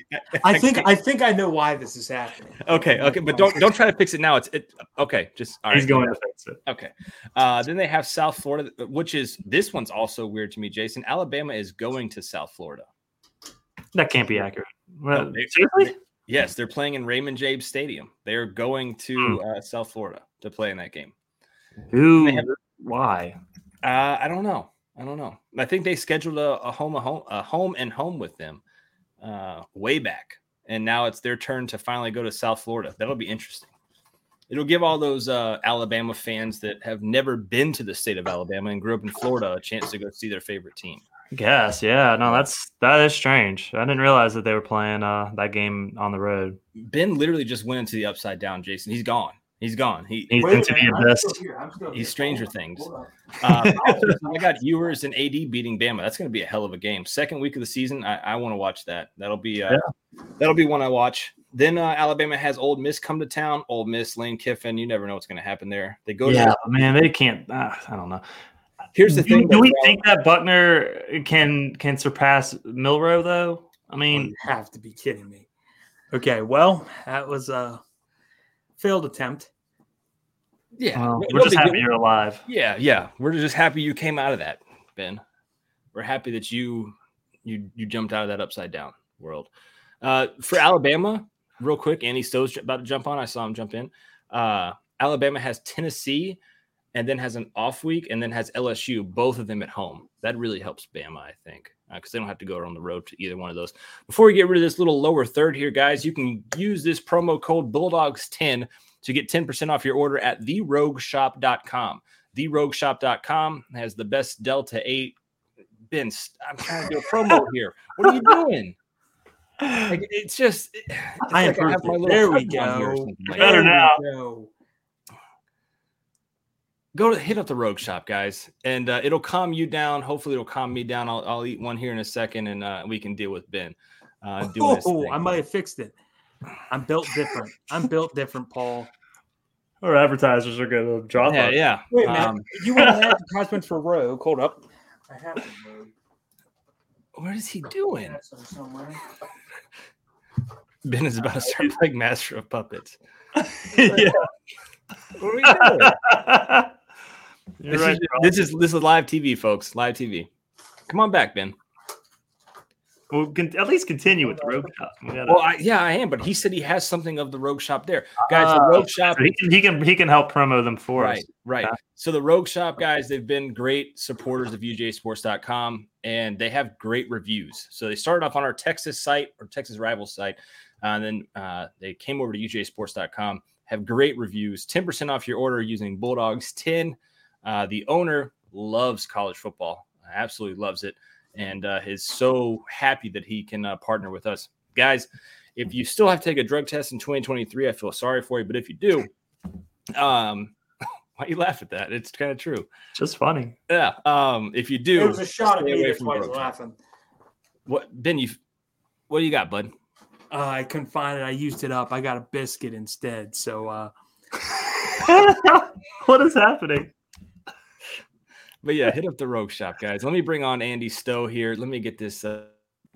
B: I think
A: can't-
B: I think I know why this is happening.
A: okay, okay, but don't don't try to fix it now. It's it okay. Just all
C: he's going to fix it.
A: Okay. Uh, then they have South Florida, which is this one's also weird to me, Jason. Alabama is going to South Florida.
C: That can't be accurate. Well,
A: No, they-
C: seriously?
A: Yes, they're playing in Raymond James Stadium. They are going to uh, South Florida to play in that game.
C: Who?
A: Have-
C: Why?
A: Uh, I don't know. I don't know. I think they scheduled a, a home, a home, a home and home with them. Uh, way back, and now it's their turn to finally go to South Florida. That'll be interesting. It'll give all those uh, Alabama fans that have never been to the state of Alabama and grew up in Florida a chance to go see their favorite team.
C: I guess, yeah. No, that's that is strange. I didn't realize that they were playing uh, that game on the road.
A: Ben literally just went into the upside down. Jason, he's gone. He's gone. He,
C: He's
B: Wait
C: into the
B: minute, I'm
C: abyss.
B: still here, I'm still
A: He's. Stranger
B: Hold
A: Things.
B: hold.
A: Uh, I got Ewers and AD beating Bama. That's going to be a hell of a game. Second week of the season, I, I want to watch that. That'll be uh, that'll be one I watch. Then uh, Alabama has Ole Miss come to town. Ole Miss, Lane Kiffin. You never know what's going to happen there. They go.
C: Yeah,
A: To,
C: man, they can't. Uh, I don't know.
A: here's the
C: do,
A: thing.
C: do we
A: bro.
C: think that Buchner can can surpass Milroe though? I
B: You
C: mean,
B: have to be kidding me. Okay, well, that was a failed attempt.
A: Yeah,
C: well, we're just happy
A: deal.
C: you're alive.
A: Yeah, yeah. We're just happy you came out of that, Ben. We're happy that you you you jumped out of that upside down world. Uh, for Alabama, real quick, Andy Stowe's about to jump on. I saw him jump in. Uh, Alabama has Tennessee, and then has an off week, and then has LSU. Both of them at home. That really helps Bama, I think, Uh, because they don't have to go on the road to either one of those. Before we get rid of this little lower third here, guys, you can use this promo code Bulldogs10 to get 10% off your order at therogueshop.com. Therogueshop.com has the best Delta 8. Ben, I'm trying to do a promo here. What are you doing? Like, it's just. It's
B: I
A: like
B: improved
A: have my little
B: There we
A: cousin here or
B: go.
A: like
C: Better
A: that.
B: There
C: now.
B: we go.
A: Go to hit up the Rogue Shop, guys, and uh, it'll calm you down. Hopefully, it'll calm me down. I'll, I'll eat one here in a second, and uh, we can deal with Ben. Uh, doing his
B: Oh. I might have fixed it. I'm built different. I'm built different, Paul.
C: Our advertisers are going to drop
A: yeah,
C: us.
A: yeah.
B: Wait a minute.
A: Um,
B: you want an advertisement for Rogue? Hold up. I have some Rogue.
A: what is he doing?
B: That's some somewhere.
A: Ben is about to start playing Master of Puppets.
C: yeah.
A: What are we doing? This,
C: right,
A: is, this is this is live TV, folks. Live TV. Come on back, Ben.
C: We'll con- at least continue with the Rogue shop. We gotta-
A: Well, I, yeah, I am, but he said he has something of the Rogue Shop there, guys. the
C: Ah,
A: Rogue Shop,
C: he can he can he can help promo them for
A: right,
C: us.
A: right.
C: Yeah.
A: So the Rogue Shop guys, they've been great supporters of UGASports.com, and they have great reviews. So they started off on our Texas site or Texas rival site, uh, and then uh, they came over to UGASports.com. Have great reviews. Ten percent off your order using Bulldogs ten. Uh, the owner loves college football, absolutely loves it, and uh, is so happy that he can uh, partner with us, guys. If you still have to take a drug test in 2023, I feel sorry for you, but if you do, um, why you laugh at that? It's kind of true.
C: Just funny.
A: Yeah. Um, if you do,
B: It was a shot at
A: stay
B: me. That's why I was
A: Rogue Shop.
B: laughing.
A: What Ben? You what do you got, bud?
B: Uh, I couldn't find it. I used it up. I got a biscuit instead. So uh,
C: what is happening?
A: But yeah, hit up the Rogue Shop, guys. Let me bring on Andy Stowe here. Let me get this. Uh,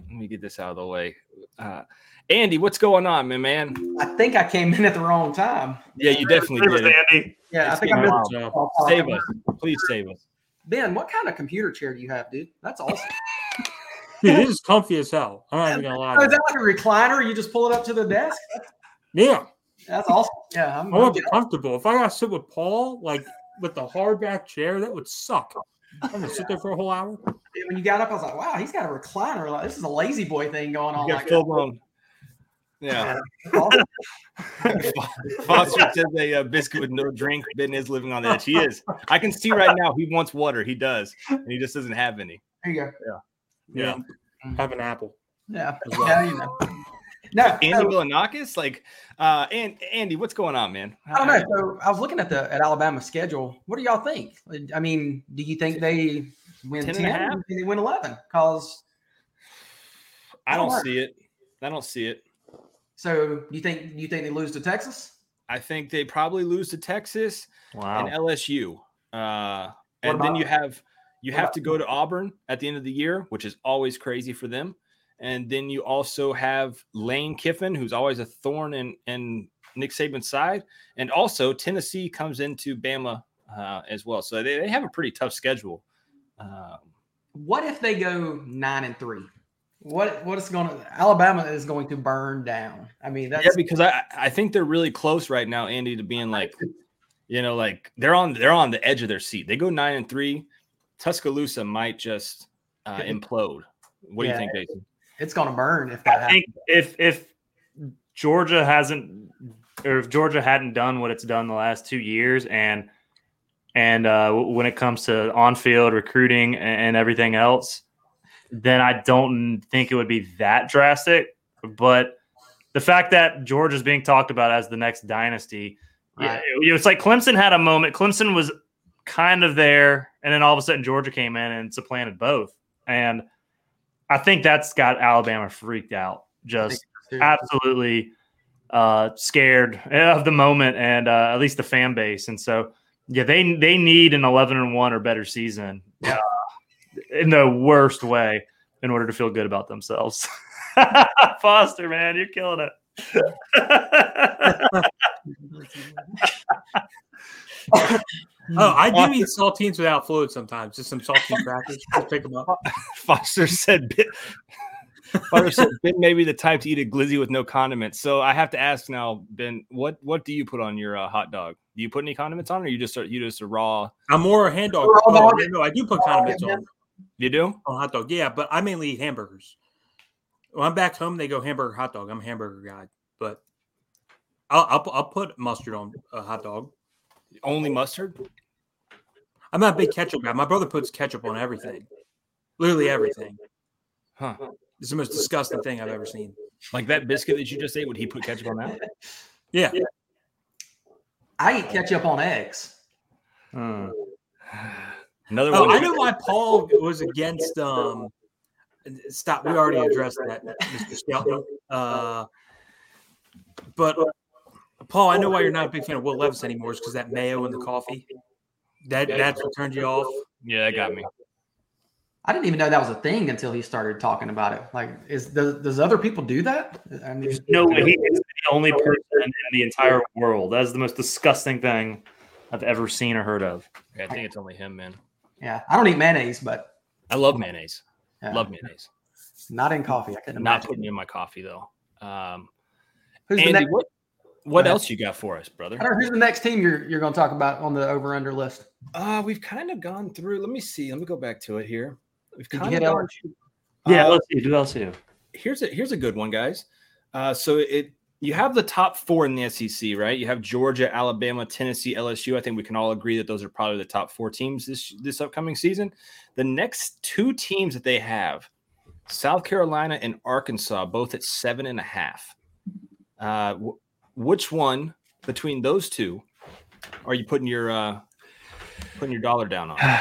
A: let me get this out of the way. Uh, Andy, what's going on, man? Man,
D: I think I came in at the wrong time.
A: yeah, you definitely
C: Save us,
A: did.
C: Andy.
D: Yeah,
A: It's
D: I think
A: been
D: I
A: a
D: missed.
A: while.
D: Oh,
A: Save us, please save us.
D: Ben, what kind of computer chair do you have, dude? That's awesome.
B: Dude, this is comfy as hell. I'm not even gonna lie.
D: Oh, is that like a recliner? You just pull it up to the desk?
B: Yeah,
D: That's awesome. Yeah, I'm,
B: I want to be comfortable. If I gotta sit with Paul, like with the hardback chair, that would suck. I'm gonna sit there for a whole hour.
D: when you got up, I was like, wow, he's got a recliner. Like, this is a lazy boy thing going on.
A: You got
D: Like,
A: full blown. Yeah. Foster says a uh, biscuit with no drink. Ben is living on the edge. He is. I can see right now he wants water. He does, and he just doesn't have any.
D: There you go.
B: Yeah, yeah. have an apple.
D: Yeah.
B: Well.
D: yeah you know. No,
A: Andy
D: so-
A: Villanakis, like, uh, and Andy, what's going on, man?
D: I don't know. So I was looking at the at Alabama's schedule. What do y'all think? I mean, do you think they win
A: 10
D: ten?
A: and a half?
D: do they win eleven? Because
A: I don't
D: I don't
A: see it. I don't see it.
D: so you think you think they lose to Texas?
A: I think they probably lose to Texas
C: Wow.
A: and LSU. Uh, and then you have you
D: what
A: have
D: about-
A: to go to Auburn at the end of the year, which is always crazy for them. And then you also have Lane Kiffin, who's always a thorn in in Nick Saban's side, and also Tennessee comes into Bama uh, as well. So they, they have a pretty tough schedule. Um,
D: What if they go nine and three? What what is going to Alabama is going to burn down? I mean, that's
A: yeah, because I I think they're really close right now, Andy, to being like, you know, like they're on they're on the edge of their seat. They go nine and three. Tuscaloosa might just uh, implode. What do you think, Jason?
D: It's going to burn if that
C: I
D: happens.
C: think if if Georgia hasn't or if Georgia hadn't done what it's done the last two years and and uh, when it comes to on-field recruiting and, everything else, then I don't think it would be that drastic. But the fact that Georgia's being talked about as the next dynasty,
D: Right.
C: it- it's like Clemson had a moment. Clemson was kind of there, and then all of a sudden Georgia came in and supplanted both. And I think that's got Alabama freaked out. Just absolutely uh, scared of the moment and uh, at least the fan base. And so, yeah, they they need an eleven and one or better season uh, in the worst way in order to feel good about themselves. Foster, man, you're killing it.
B: Oh, I do eat saltines without fluid sometimes. Just some saltine crackers. Just pick them up.
A: Foster said, "Ben- Foster said, Ben may be the type to eat a glizzy with no condiments. So I have to ask now, Ben, what what do you put on your uh, hot dog? Do you put any condiments on, or you just you just a raw?
B: I'm more a hand dog. Oh,
D: dog?
B: no, I do put condiments on,
A: You do?
B: on hot dog. Yeah, but I mainly eat hamburgers. When I'm back home, they go hamburger hot dog. I'm a hamburger guy, but I'll I'll, I'll put mustard on a hot dog.
A: Only mustard?
B: I'm not a big ketchup guy. My brother puts ketchup on everything, literally everything.
A: Huh?
B: It's the most disgusting thing I've ever seen.
A: Like that biscuit that you just ate? Would he put ketchup on that?
B: Yeah,
D: I eat ketchup on eggs.
C: Hmm.
A: Another
B: Oh,
A: one.
B: I know why Paul was against. Um, stop. We already addressed that, Mr. Skelton. Uh, but Paul, I know why you're not a big fan of Will Levis anymore. Is because that mayo in the coffee. That that's what turned you off.
A: Yeah, that got me.
D: I didn't even know that was a thing until he started talking about it. Like, is does, does other people do that? I mean,
C: No way. He is the only person in the entire world. That is the most disgusting thing I've ever seen or heard of.
A: Yeah, I think it's only him, man.
D: yeah, I don't eat mayonnaise, but
A: I love mayonnaise.
D: yeah,
A: Love mayonnaise.
D: not in coffee. I couldn't
A: Not
D: imagine.
A: putting in my coffee though. Um,
D: Who's the
A: Andy,
D: next?
A: what what else you got for us, brother?
D: I know, who's the next team you're you're going to talk about on the over under list?
A: Uh, we've kind of gone through. Let me see. Let me go back to it here. We've
D: Did
A: kind of gone. through-
C: Yeah,
A: Uh,
C: let's see. Do LSU.
A: here's a here's a good one, guys. Uh, so it you have the top four in the SEC, right? You have Georgia, Alabama, Tennessee, LSU. I think we can all agree that those are probably the top four teams this this upcoming season. The next two teams that they have, South Carolina and Arkansas, both at seven and a half. Uh, wh- which one between those two are you putting your uh, putting your dollar down on?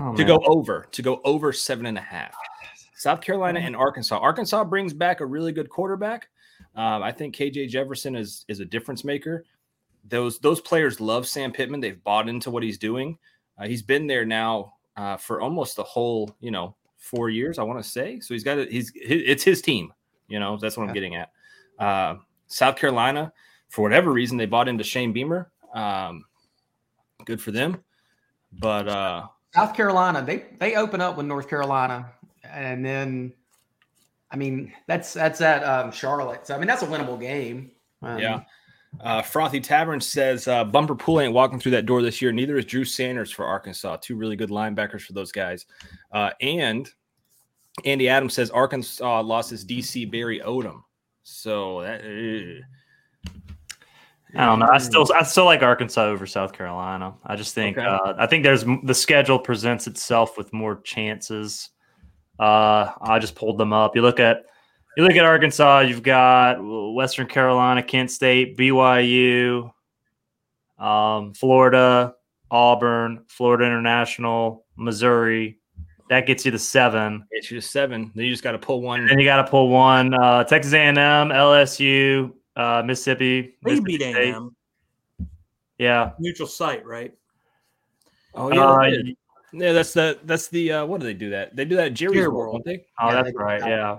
C: Oh,
A: to
C: man.
A: go over to go over seven and a half. South Carolina and Arkansas. Arkansas brings back a really good quarterback. Um, I think KJ Jefferson is is a difference maker. Those those players love Sam Pittman. They've bought into what he's doing. Uh, he's been there now uh, for almost the whole you know four years. I want to say so. He's got it. He's it's his team. You know that's what I'm getting at. Uh, South Carolina, for whatever reason, they bought into Shane Beamer. Um, good for them. But uh,
D: South Carolina, they they open up with North Carolina, and then, I mean, that's that's at um, Charlotte. So I mean, that's a winnable game. Um,
A: Yeah. Uh, Frothy Tavern says uh, Bumper Pool ain't walking through that door this year. Neither is Drew Sanders for Arkansas. Two really good linebackers for those guys. Uh, and Andy Adams says Arkansas lost his DC Barry Odom. So that uh,
C: I don't know. I still I still like Arkansas over South Carolina. I just think
A: Okay.
C: uh, I think there's the schedule presents itself with more chances. Uh, I just pulled them up. You look at you look at Arkansas. You've got Western Carolina, Kent State, BYU, um, Florida, Auburn, Florida International, Missouri. That gets you to seven.
A: it's just seven. Then you just got to pull one.
C: And you got to pull one. Uh, Texas A&M, LSU, uh, Mississippi.
B: They
C: Mississippi
B: beat A&M.
C: Yeah.
B: Neutral site, right?
A: Oh yeah,
C: Uh,
A: yeah. That's the that's the uh, what do they do that? They do that Jerry's
B: Jerry
A: World,
B: World.
A: don't they?
C: Oh,
D: Yeah,
C: that's
D: they-
C: right. Yeah.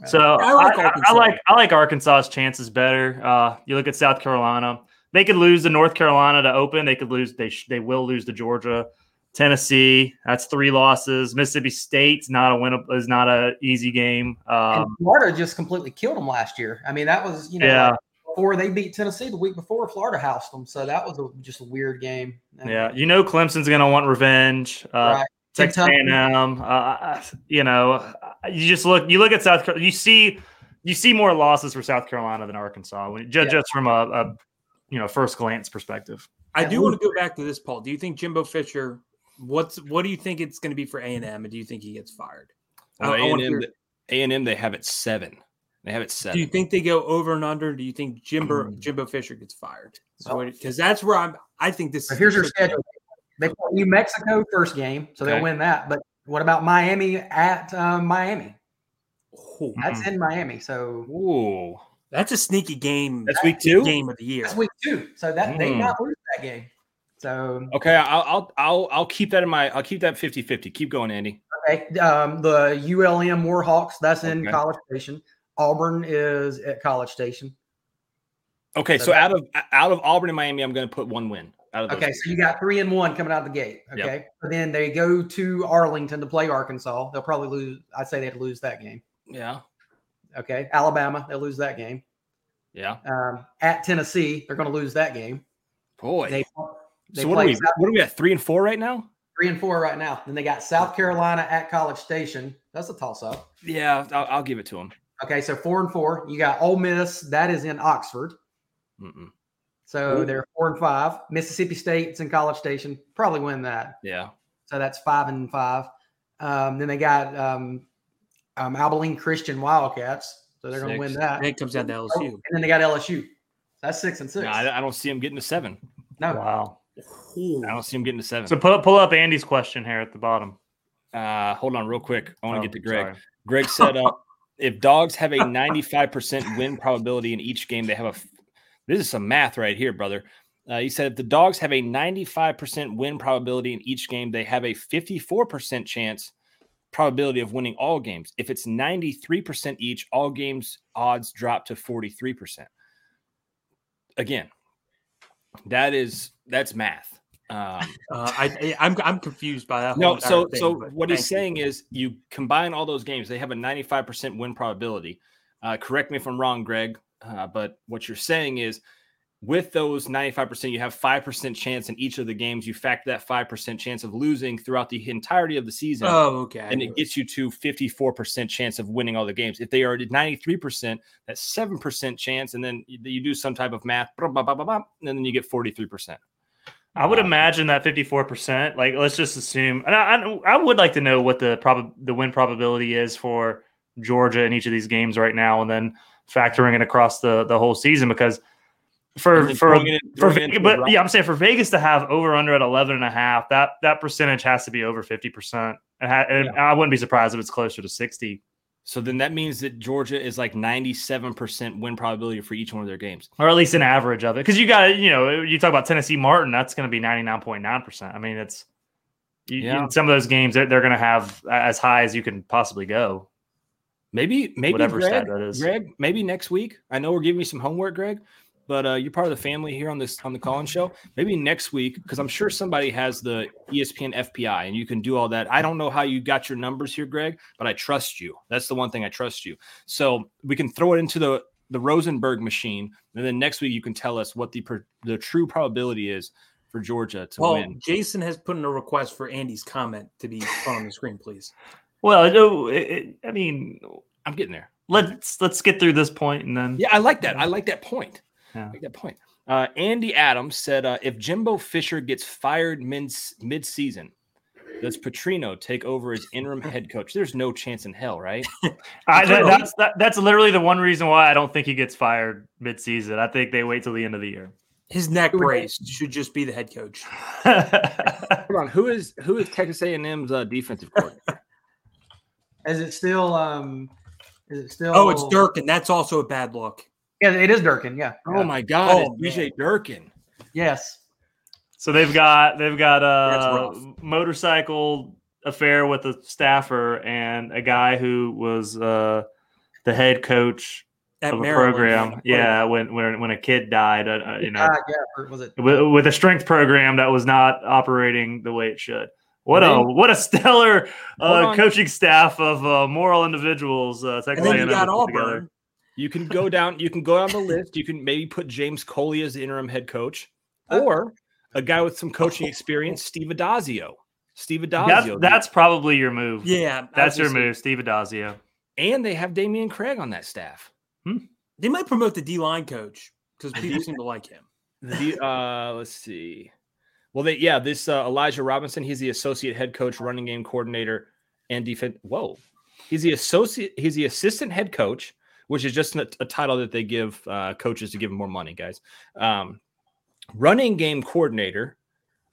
D: Yeah.
C: So
B: I
C: I
B: like
C: like, I, like I like Arkansas's chances better. Uh, you look at South Carolina; they could lose to North Carolina to open. They could lose. They sh- they will lose to Georgia, Tennessee. That's three losses. Mississippi State's not a win. Is not a easy game. Um,
D: Florida just completely killed them last year. I mean, that was you know
C: yeah,
D: like before they beat Tennessee the week before, Florida housed them. So that was a, just a weird game. And-
C: yeah. You know Clemson's going to want revenge. Uh,
D: Right.
C: Texas A&M. Uh, you know, you just look. You look at South Carolina. You see, you see more losses for South Carolina than Arkansas. When, just,
D: Yeah.
C: just from a, a you know first glance perspective.
B: I do want to go back to this, Paul. Do you think Jimbo Fisher? What's what do you think it's going to be for A and M, and do you think he gets fired?
A: Well,
B: I- I
A: A&M,
B: hear-
A: A&M, they have it seven. They have it seven.
B: Do you think they go over and under? Do you think Jimbo
A: Mm.
B: Jimbo Fisher gets fired?
D: Well-
B: Because that's where I'm. I think this.
D: Here's your schedule. They play New Mexico first game, so
A: Okay.
D: they'll win that. But what about Miami at um, Miami?
B: Oh,
D: That's in Miami, so
A: Ooh,
B: that's a sneaky game.
A: that's week two.
B: game of the year.
D: that's week two. So that they
A: Mm.
D: not lose that game. So
A: Okay, I'll, I'll I'll I'll keep that in my. I'll keep that 50-50. Keep going, Andy.
D: okay, um, the ULM Warhawks that's in
A: Okay.
D: College Station. Auburn is at College Station.
A: Okay,
D: So
A: so out of out of Auburn and Miami, I'm going to put one win. Out of those
D: Okay, so you got three and one coming out of the gate.
A: Yep.
D: Okay, but then they go to Arlington to play Arkansas. They'll probably lose. I'd say they'd lose that game.
A: yeah,
D: Okay, Alabama, they'll lose that game.
A: yeah.
D: Um, at Tennessee, they're going to lose that game.
A: Boy.
D: They, they
A: so what are
D: play
A: we? What are we at? Three and four right now?
D: three and four right now. Then they got South Carolina at College Station. That's a toss up.
A: Yeah, I'll, I'll give it to them.
D: Okay, so four and four. You got Ole Miss. That is in Oxford.
A: Mm-mm.
D: So
A: Ooh.
D: they're four and five. Mississippi State's in College Station. Probably win that.
A: Yeah.
D: So that's five and five. Um, then they got um, um, Abilene Christian Wildcats. So they're going to win that.
B: And it comes down to LSU.
D: and then they got LSU. That's six and six.
A: No, I, I don't see them getting to seven.
D: no,
C: Wow.
B: Ooh.
A: I don't see him getting to seven.
C: So pull pull up Andy's question here at the bottom.
A: uh, hold on, real quick. I want to
C: Oh,
A: get to Greg.
C: sorry.
A: Greg said, uh, if dogs have a 95% win probability in each game, they have a. f- This is some math right here, brother. Uh, he said if the dogs have a 95% win probability in each game, they have a 54% chance probability of winning all games. If it's 93% each, all games odds drop to 43%. Again, that is that's math. Um,
B: Uh, I, I'm I'm confused by that. whole
A: no, so
B: thing,
A: so what he's
B: you.
A: saying is you combine all those games, they have a 95% win probability. Uh, correct me if I'm wrong, Greg, uh, but what you're saying is with those 95%, you have 5% chance in each of the games. You factor that 5% chance of losing throughout the entirety of the season.
B: Oh, okay.
A: and it gets you to 54% chance of winning all the games. If they are at 93%, that's 7% chance. And then you, you do some type of math, blah, blah, blah, blah, blah, and then you get 43%.
C: I would
A: Uh,
C: imagine that 54%, like let's just assume, and I, I, I would like to know what the prob the win probability is for Georgia in each of these games right now, and then factoring it across the, the whole season because
A: And
C: for, for,
A: it in-
C: for Vegas, but
A: the
C: yeah, I'm saying for Vegas to have over under at 11 and a half, that, that percentage has to be over 50%. And, ha- and I wouldn't be surprised if it's closer to 60
A: So then that means that Georgia is like 97% win probability for each one of their games.
C: or at least an average of it. Cause you got, you know, you talk about Tennessee Martin, that's going to be 99.9%. I mean, it's, you,
A: Yeah.
C: in some of those games, they're, they're going to have as high as you can possibly go.
A: Maybe, maybe
C: Whatever
A: Greg,
C: stat that is.
A: Greg, maybe next week. I know we're giving you some homework, Greg, but uh, you're part of the family here on this on the Collins show. Maybe next week, because I'm sure somebody has the ESPN FPI and you can do all that. I don't know how you got your numbers here, Greg, but I trust you. That's the one thing I trust you. So we can throw it into the the Rosenberg machine, and then next week you can tell us what the per, the true probability is for Georgia to
B: Well,
A: win.
B: Jason has put in a request for Andy's comment to be put on the screen, please.
C: Well, it, it, I mean,
A: I'm getting there.
C: let's let's get through this point and then
A: Yeah, I like that. I like that point.
C: Yeah.
A: I like that point. Uh, Andy Adams said, uh, if Jimbo Fisher gets fired mid mid season, does Petrino take over as interim head coach? There's no chance in hell, right?
C: I, that, that's that, that's literally the one reason why I don't think he gets fired mid-season. I think they wait till the end of the year.
B: His neck
D: Who
B: brace should just be the head coach.
A: Hold on, who is who is Texas A&M's uh, defensive coordinator?
D: Is it still? Um, is it still?
B: Oh, it's Durkin. That's also a bad look.
D: Yeah, it is Durkin. Yeah.
A: oh my God,
B: Oh,
A: it's DJ Durkin.
D: Yes.
C: so they've got they've got a motorcycle affair with a staffer and a guy who was uh, the head coach
B: At
C: of a
B: Maryland.
C: program. Yeah, when when when a kid died, uh, uh, you know,
D: Uh, yeah. Was it?
C: with, with a strength program that was not operating the way it should. What a what a stellar uh, coaching staff of uh, moral individuals. Uh, Texas
B: And then you
C: A&M
B: got
C: has put together.
B: Auburn.
A: You can go down. You can go down the list. You can maybe put James Coley as the interim head coach,
D: Uh,
A: or a guy with some coaching experience, Steve Addazio. Steve Addazio.
C: that's probably your move.
B: Yeah,
C: That's your move, Steve Addazio.
A: and they have Damian Craig on that staff.
B: They might promote the D line coach because people seem to like him.
A: The, uh, let's see. Well, they yeah, this uh, Elijah Robinson. He's the associate head coach, running game coordinator, and defense. Whoa, he's the associate. He's the assistant head coach, which is just a, a title that they give uh, coaches to give them more money, guys. Um, running game coordinator,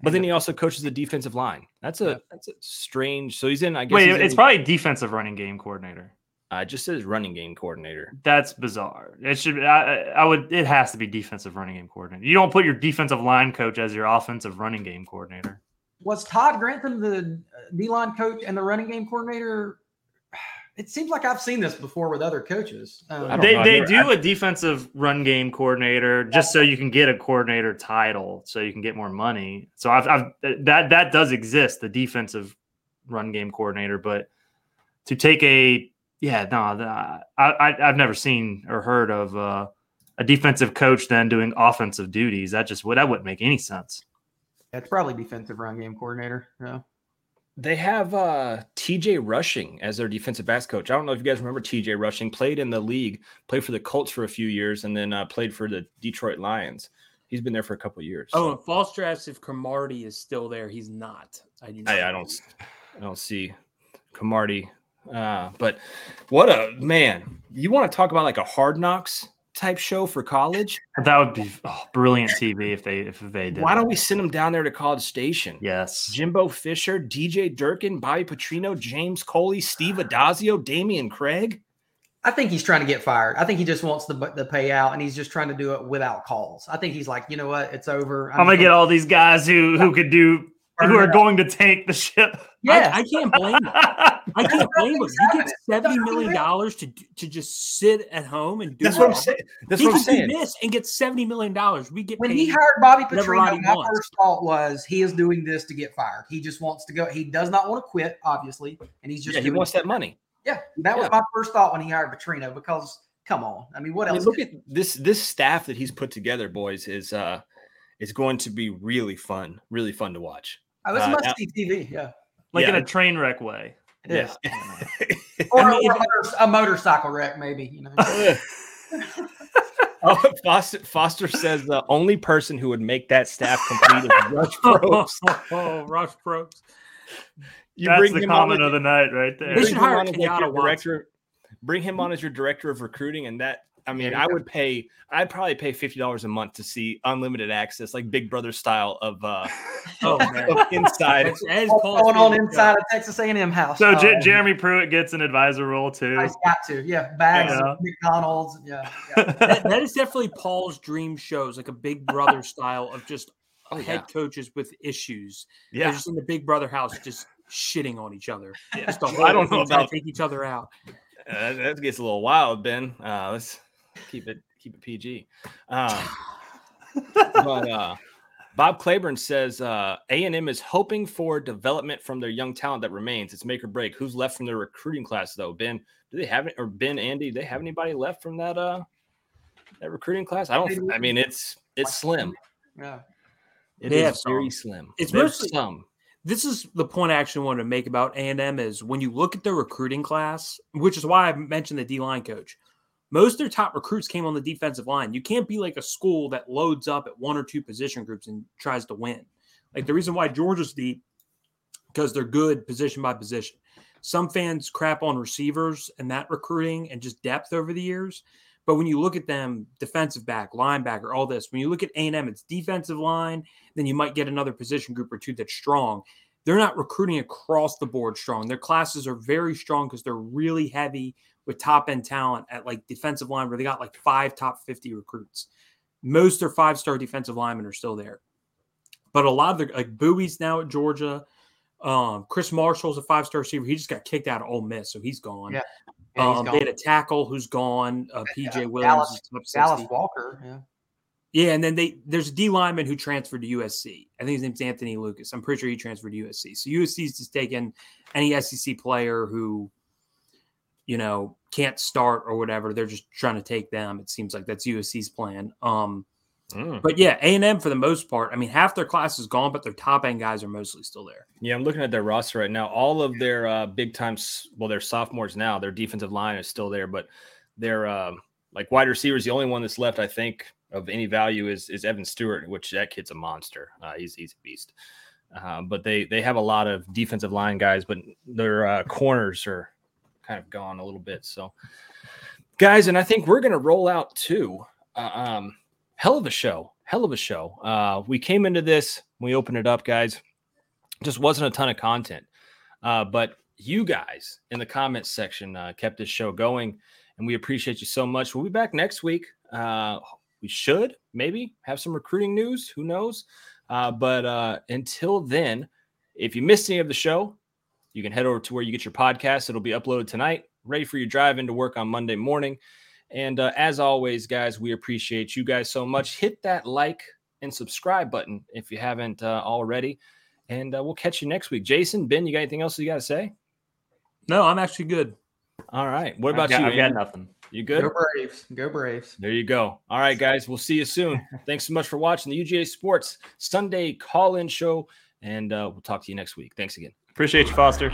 A: but then he also coaches the defensive line. That's a that's a strange. So he's in. I guess
C: Wait, it's
A: in-
C: probably defensive running game coordinator.
A: uh, it just says running game coordinator.
C: That's bizarre. It should. I, I would. It has to be defensive running game coordinator. You don't put your defensive line coach as your offensive running game coordinator.
D: Was Todd Grantham the D line coach and the running game coordinator? It seems like I've seen this before with other coaches. Um,
C: They
A: know. I've
C: they do a defensive run game coordinator just so you can get a coordinator title, so you can get more money. So I've, I've that that does exist, the defensive run game coordinator, but to take a yeah no, the, I, I I've never seen or heard of uh, a defensive coach then doing offensive duties. That just would that wouldn't make any sense.
D: it's probably defensive run game coordinator. Yeah.
A: They have uh, TJ Rushing as their defensive backs coach. I don't know if you guys remember TJ Rushing. Played in the league, played for the Colts for a few years, and then uh, played for the Detroit Lions. He's been there for a couple of years.
B: Oh,
A: so
B: and Foster asks if Cromartie is still there. He's not. I do. Not
A: I, I don't, I don't see Cromartie. Uh, but what a man! You want to talk about like a hard knocks type show for college?
C: That would be oh, brilliant TV if they if they did.
A: Why don't we send him down there to College Station?
C: Yes.
A: Jimbo Fisher, DJ Durkin, Bobby Petrino, James Coley, Steve Addazio, Damian Craig.
D: I think he's trying to get fired. I think he just wants the the payout, and he's just trying to do it without calls. I think he's like, you know what, it's over.
C: I'm gonna get all these guys who who could do
D: Burn
C: who are going to tank the ship.
D: Yeah,
B: I, I can't blame him. I can't blame him.
D: he's
B: You get
D: it.
B: seventy
D: That's
B: million
D: unreal.
B: dollars to to just sit at home and do.
A: That's what I'm saying. That's
B: he
A: what I'm saying.
B: this and get seventy million dollars. We get
D: when
B: paid.
D: he hired Bobby
B: whatever
D: Petrino, my
B: wants.
D: first thought was he is doing this to get fired. He just wants to go. He does not want to quit, obviously, and he's just
A: Yeah, he wants that money.
D: Yeah, that was
A: Yeah.
D: my first thought when he hired Petrino because come on, I mean, what
A: I mean,
D: else?
A: look at this this staff that he's put together, boys. Is uh is going to be really fun, really fun to watch.
D: Oh, it's
A: uh,
D: must see TV. Yeah,
C: like
A: Yeah,
C: in a train wreck way.
D: it is.
B: I
D: Or,
B: mean,
D: or a, motor- a motorcycle wreck, maybe. You know.
A: oh, Foster, Foster says the only person who would make that staff complete is Rush Propst.
B: oh, Rush Propst.
A: You
C: That's
A: bring
C: the
A: him
C: comment
A: as-
C: of the night right there.
A: bring
B: should
A: him
B: hire
A: on as, like, your
B: Watson.
A: director. Bring him on as your director of recruiting, and that I mean, I would pay. I'd probably pay fifty dollars a month to see unlimited access, like Big Brother style of uh
B: Oh man,
A: of inside.
B: That's- that is
D: What's
B: Paul's
D: going on
B: favorite
D: inside
B: show.
D: of Texas A&M house?
C: So J-
D: Um,
C: Jeremy Pruitt gets an advisor role too.
D: He's got to, yeah, bags
C: Yeah.
D: of McDonald's, yeah. yeah.
B: That, that is definitely Paul's dream shows, like a Big Brother style of just
A: Oh,
B: head
A: yeah.
B: coaches with issues. They're
A: Yeah,
B: just in the Big Brother house, just shitting on each other. Just
A: I don't know
B: thing,
A: about-
B: to take each other out.
A: uh, that gets a little wild, Ben. Uh, let's keep it keep it PG. Um, but uh, Bob Claiborne says uh, A&M is hoping for development from their young talent that remains. It's make or break. Who's left from their recruiting class though? Ben, do they have it or Ben, Andy? Do they have anybody left from that uh that recruiting class? I don't. I mean, it's it's slim.
D: yeah.
A: It
B: They
A: is very
B: some.
A: slim.
B: It's
A: There's
B: mostly-
A: some.
B: This is the point I actually wanted to make about A&M is when you look at their recruiting class, which is why I mentioned the D-line coach. Most of their top recruits came on the defensive line. You can't be like a school that loads up at one or two position groups and tries to win. Like the reason why Georgia's deep because they're good position by position. Some fans crap on receivers and that recruiting and just depth over the years. But when you look at them, defensive back, linebacker, all this, when you look at A&M, it's defensive line, then you might get another position group or two that's strong. They're not recruiting across the board strong. Their classes are very strong because they're really heavy with top end talent at like defensive line where they got like five top 50 recruits. Most are five star defensive linemen are still there. But a lot of the like Bowie's now at Georgia. Um, Chris Marshall's a five star receiver. He just got kicked out of Ole Miss, so he's gone.
D: Yeah. Yeah, he's
B: um,
D: gone.
B: they had a tackle who's gone. Uh, PJ
D: Yeah,
B: Williams
D: Dallas-
B: is top 60.
D: Dallas Walker, yeah.
B: Yeah, and then they there's a D lineman who transferred to USC. I think his name's Anthony Lucas. I'm pretty sure he transferred to USC. So USC's just taken any SEC player who, you know, can't start or whatever. They're just trying to take them. It seems like that's USC's plan. Um,
A: Mm.
B: But yeah, A and M for the most part. I mean, half their class is gone, but their top end guys are mostly still there.
A: Yeah, I'm looking at their roster right now. All of their uh, big times, well, they're sophomores now. Their defensive line is still there, but their um, like wide receivers, the only one that's left, I think, of any value is is Evan Stewart, which that kid's a monster. Uh, he's he's a beast. Uh, but they they have a lot of defensive line guys, but their uh, corners are kind of gone a little bit. So, guys, and I think we're gonna roll out too. Uh, um, hell of a show, hell of a show. Uh, we came into this, we opened it up, guys. Just wasn't a ton of content, uh, but you guys in the comments section uh, kept this show going, and we appreciate you so much. We'll be back next week. Uh, we should maybe have some recruiting news. Who knows? Uh, but uh, until then, if you missed any of the show, you can head over to where you get your podcast. It'll be uploaded tonight, ready for your drive into work on Monday morning. And uh, as always, guys, we appreciate you guys so much. Hit that like and subscribe button if you haven't uh, already. And uh, we'll catch you next week. Jason, Ben, you got anything else you got to say?
B: No, I'm actually good.
A: All right. What about
C: I've got,
A: you?
C: I've got
A: Andrew?
C: nothing.
A: You good?
D: Go Braves. Go Braves.
A: There you go. All right, guys. We'll see you soon. Thanks so much for watching the UGA Sports Sunday call in show. And uh, we'll talk to you next week. Thanks again.
C: Appreciate you, Foster.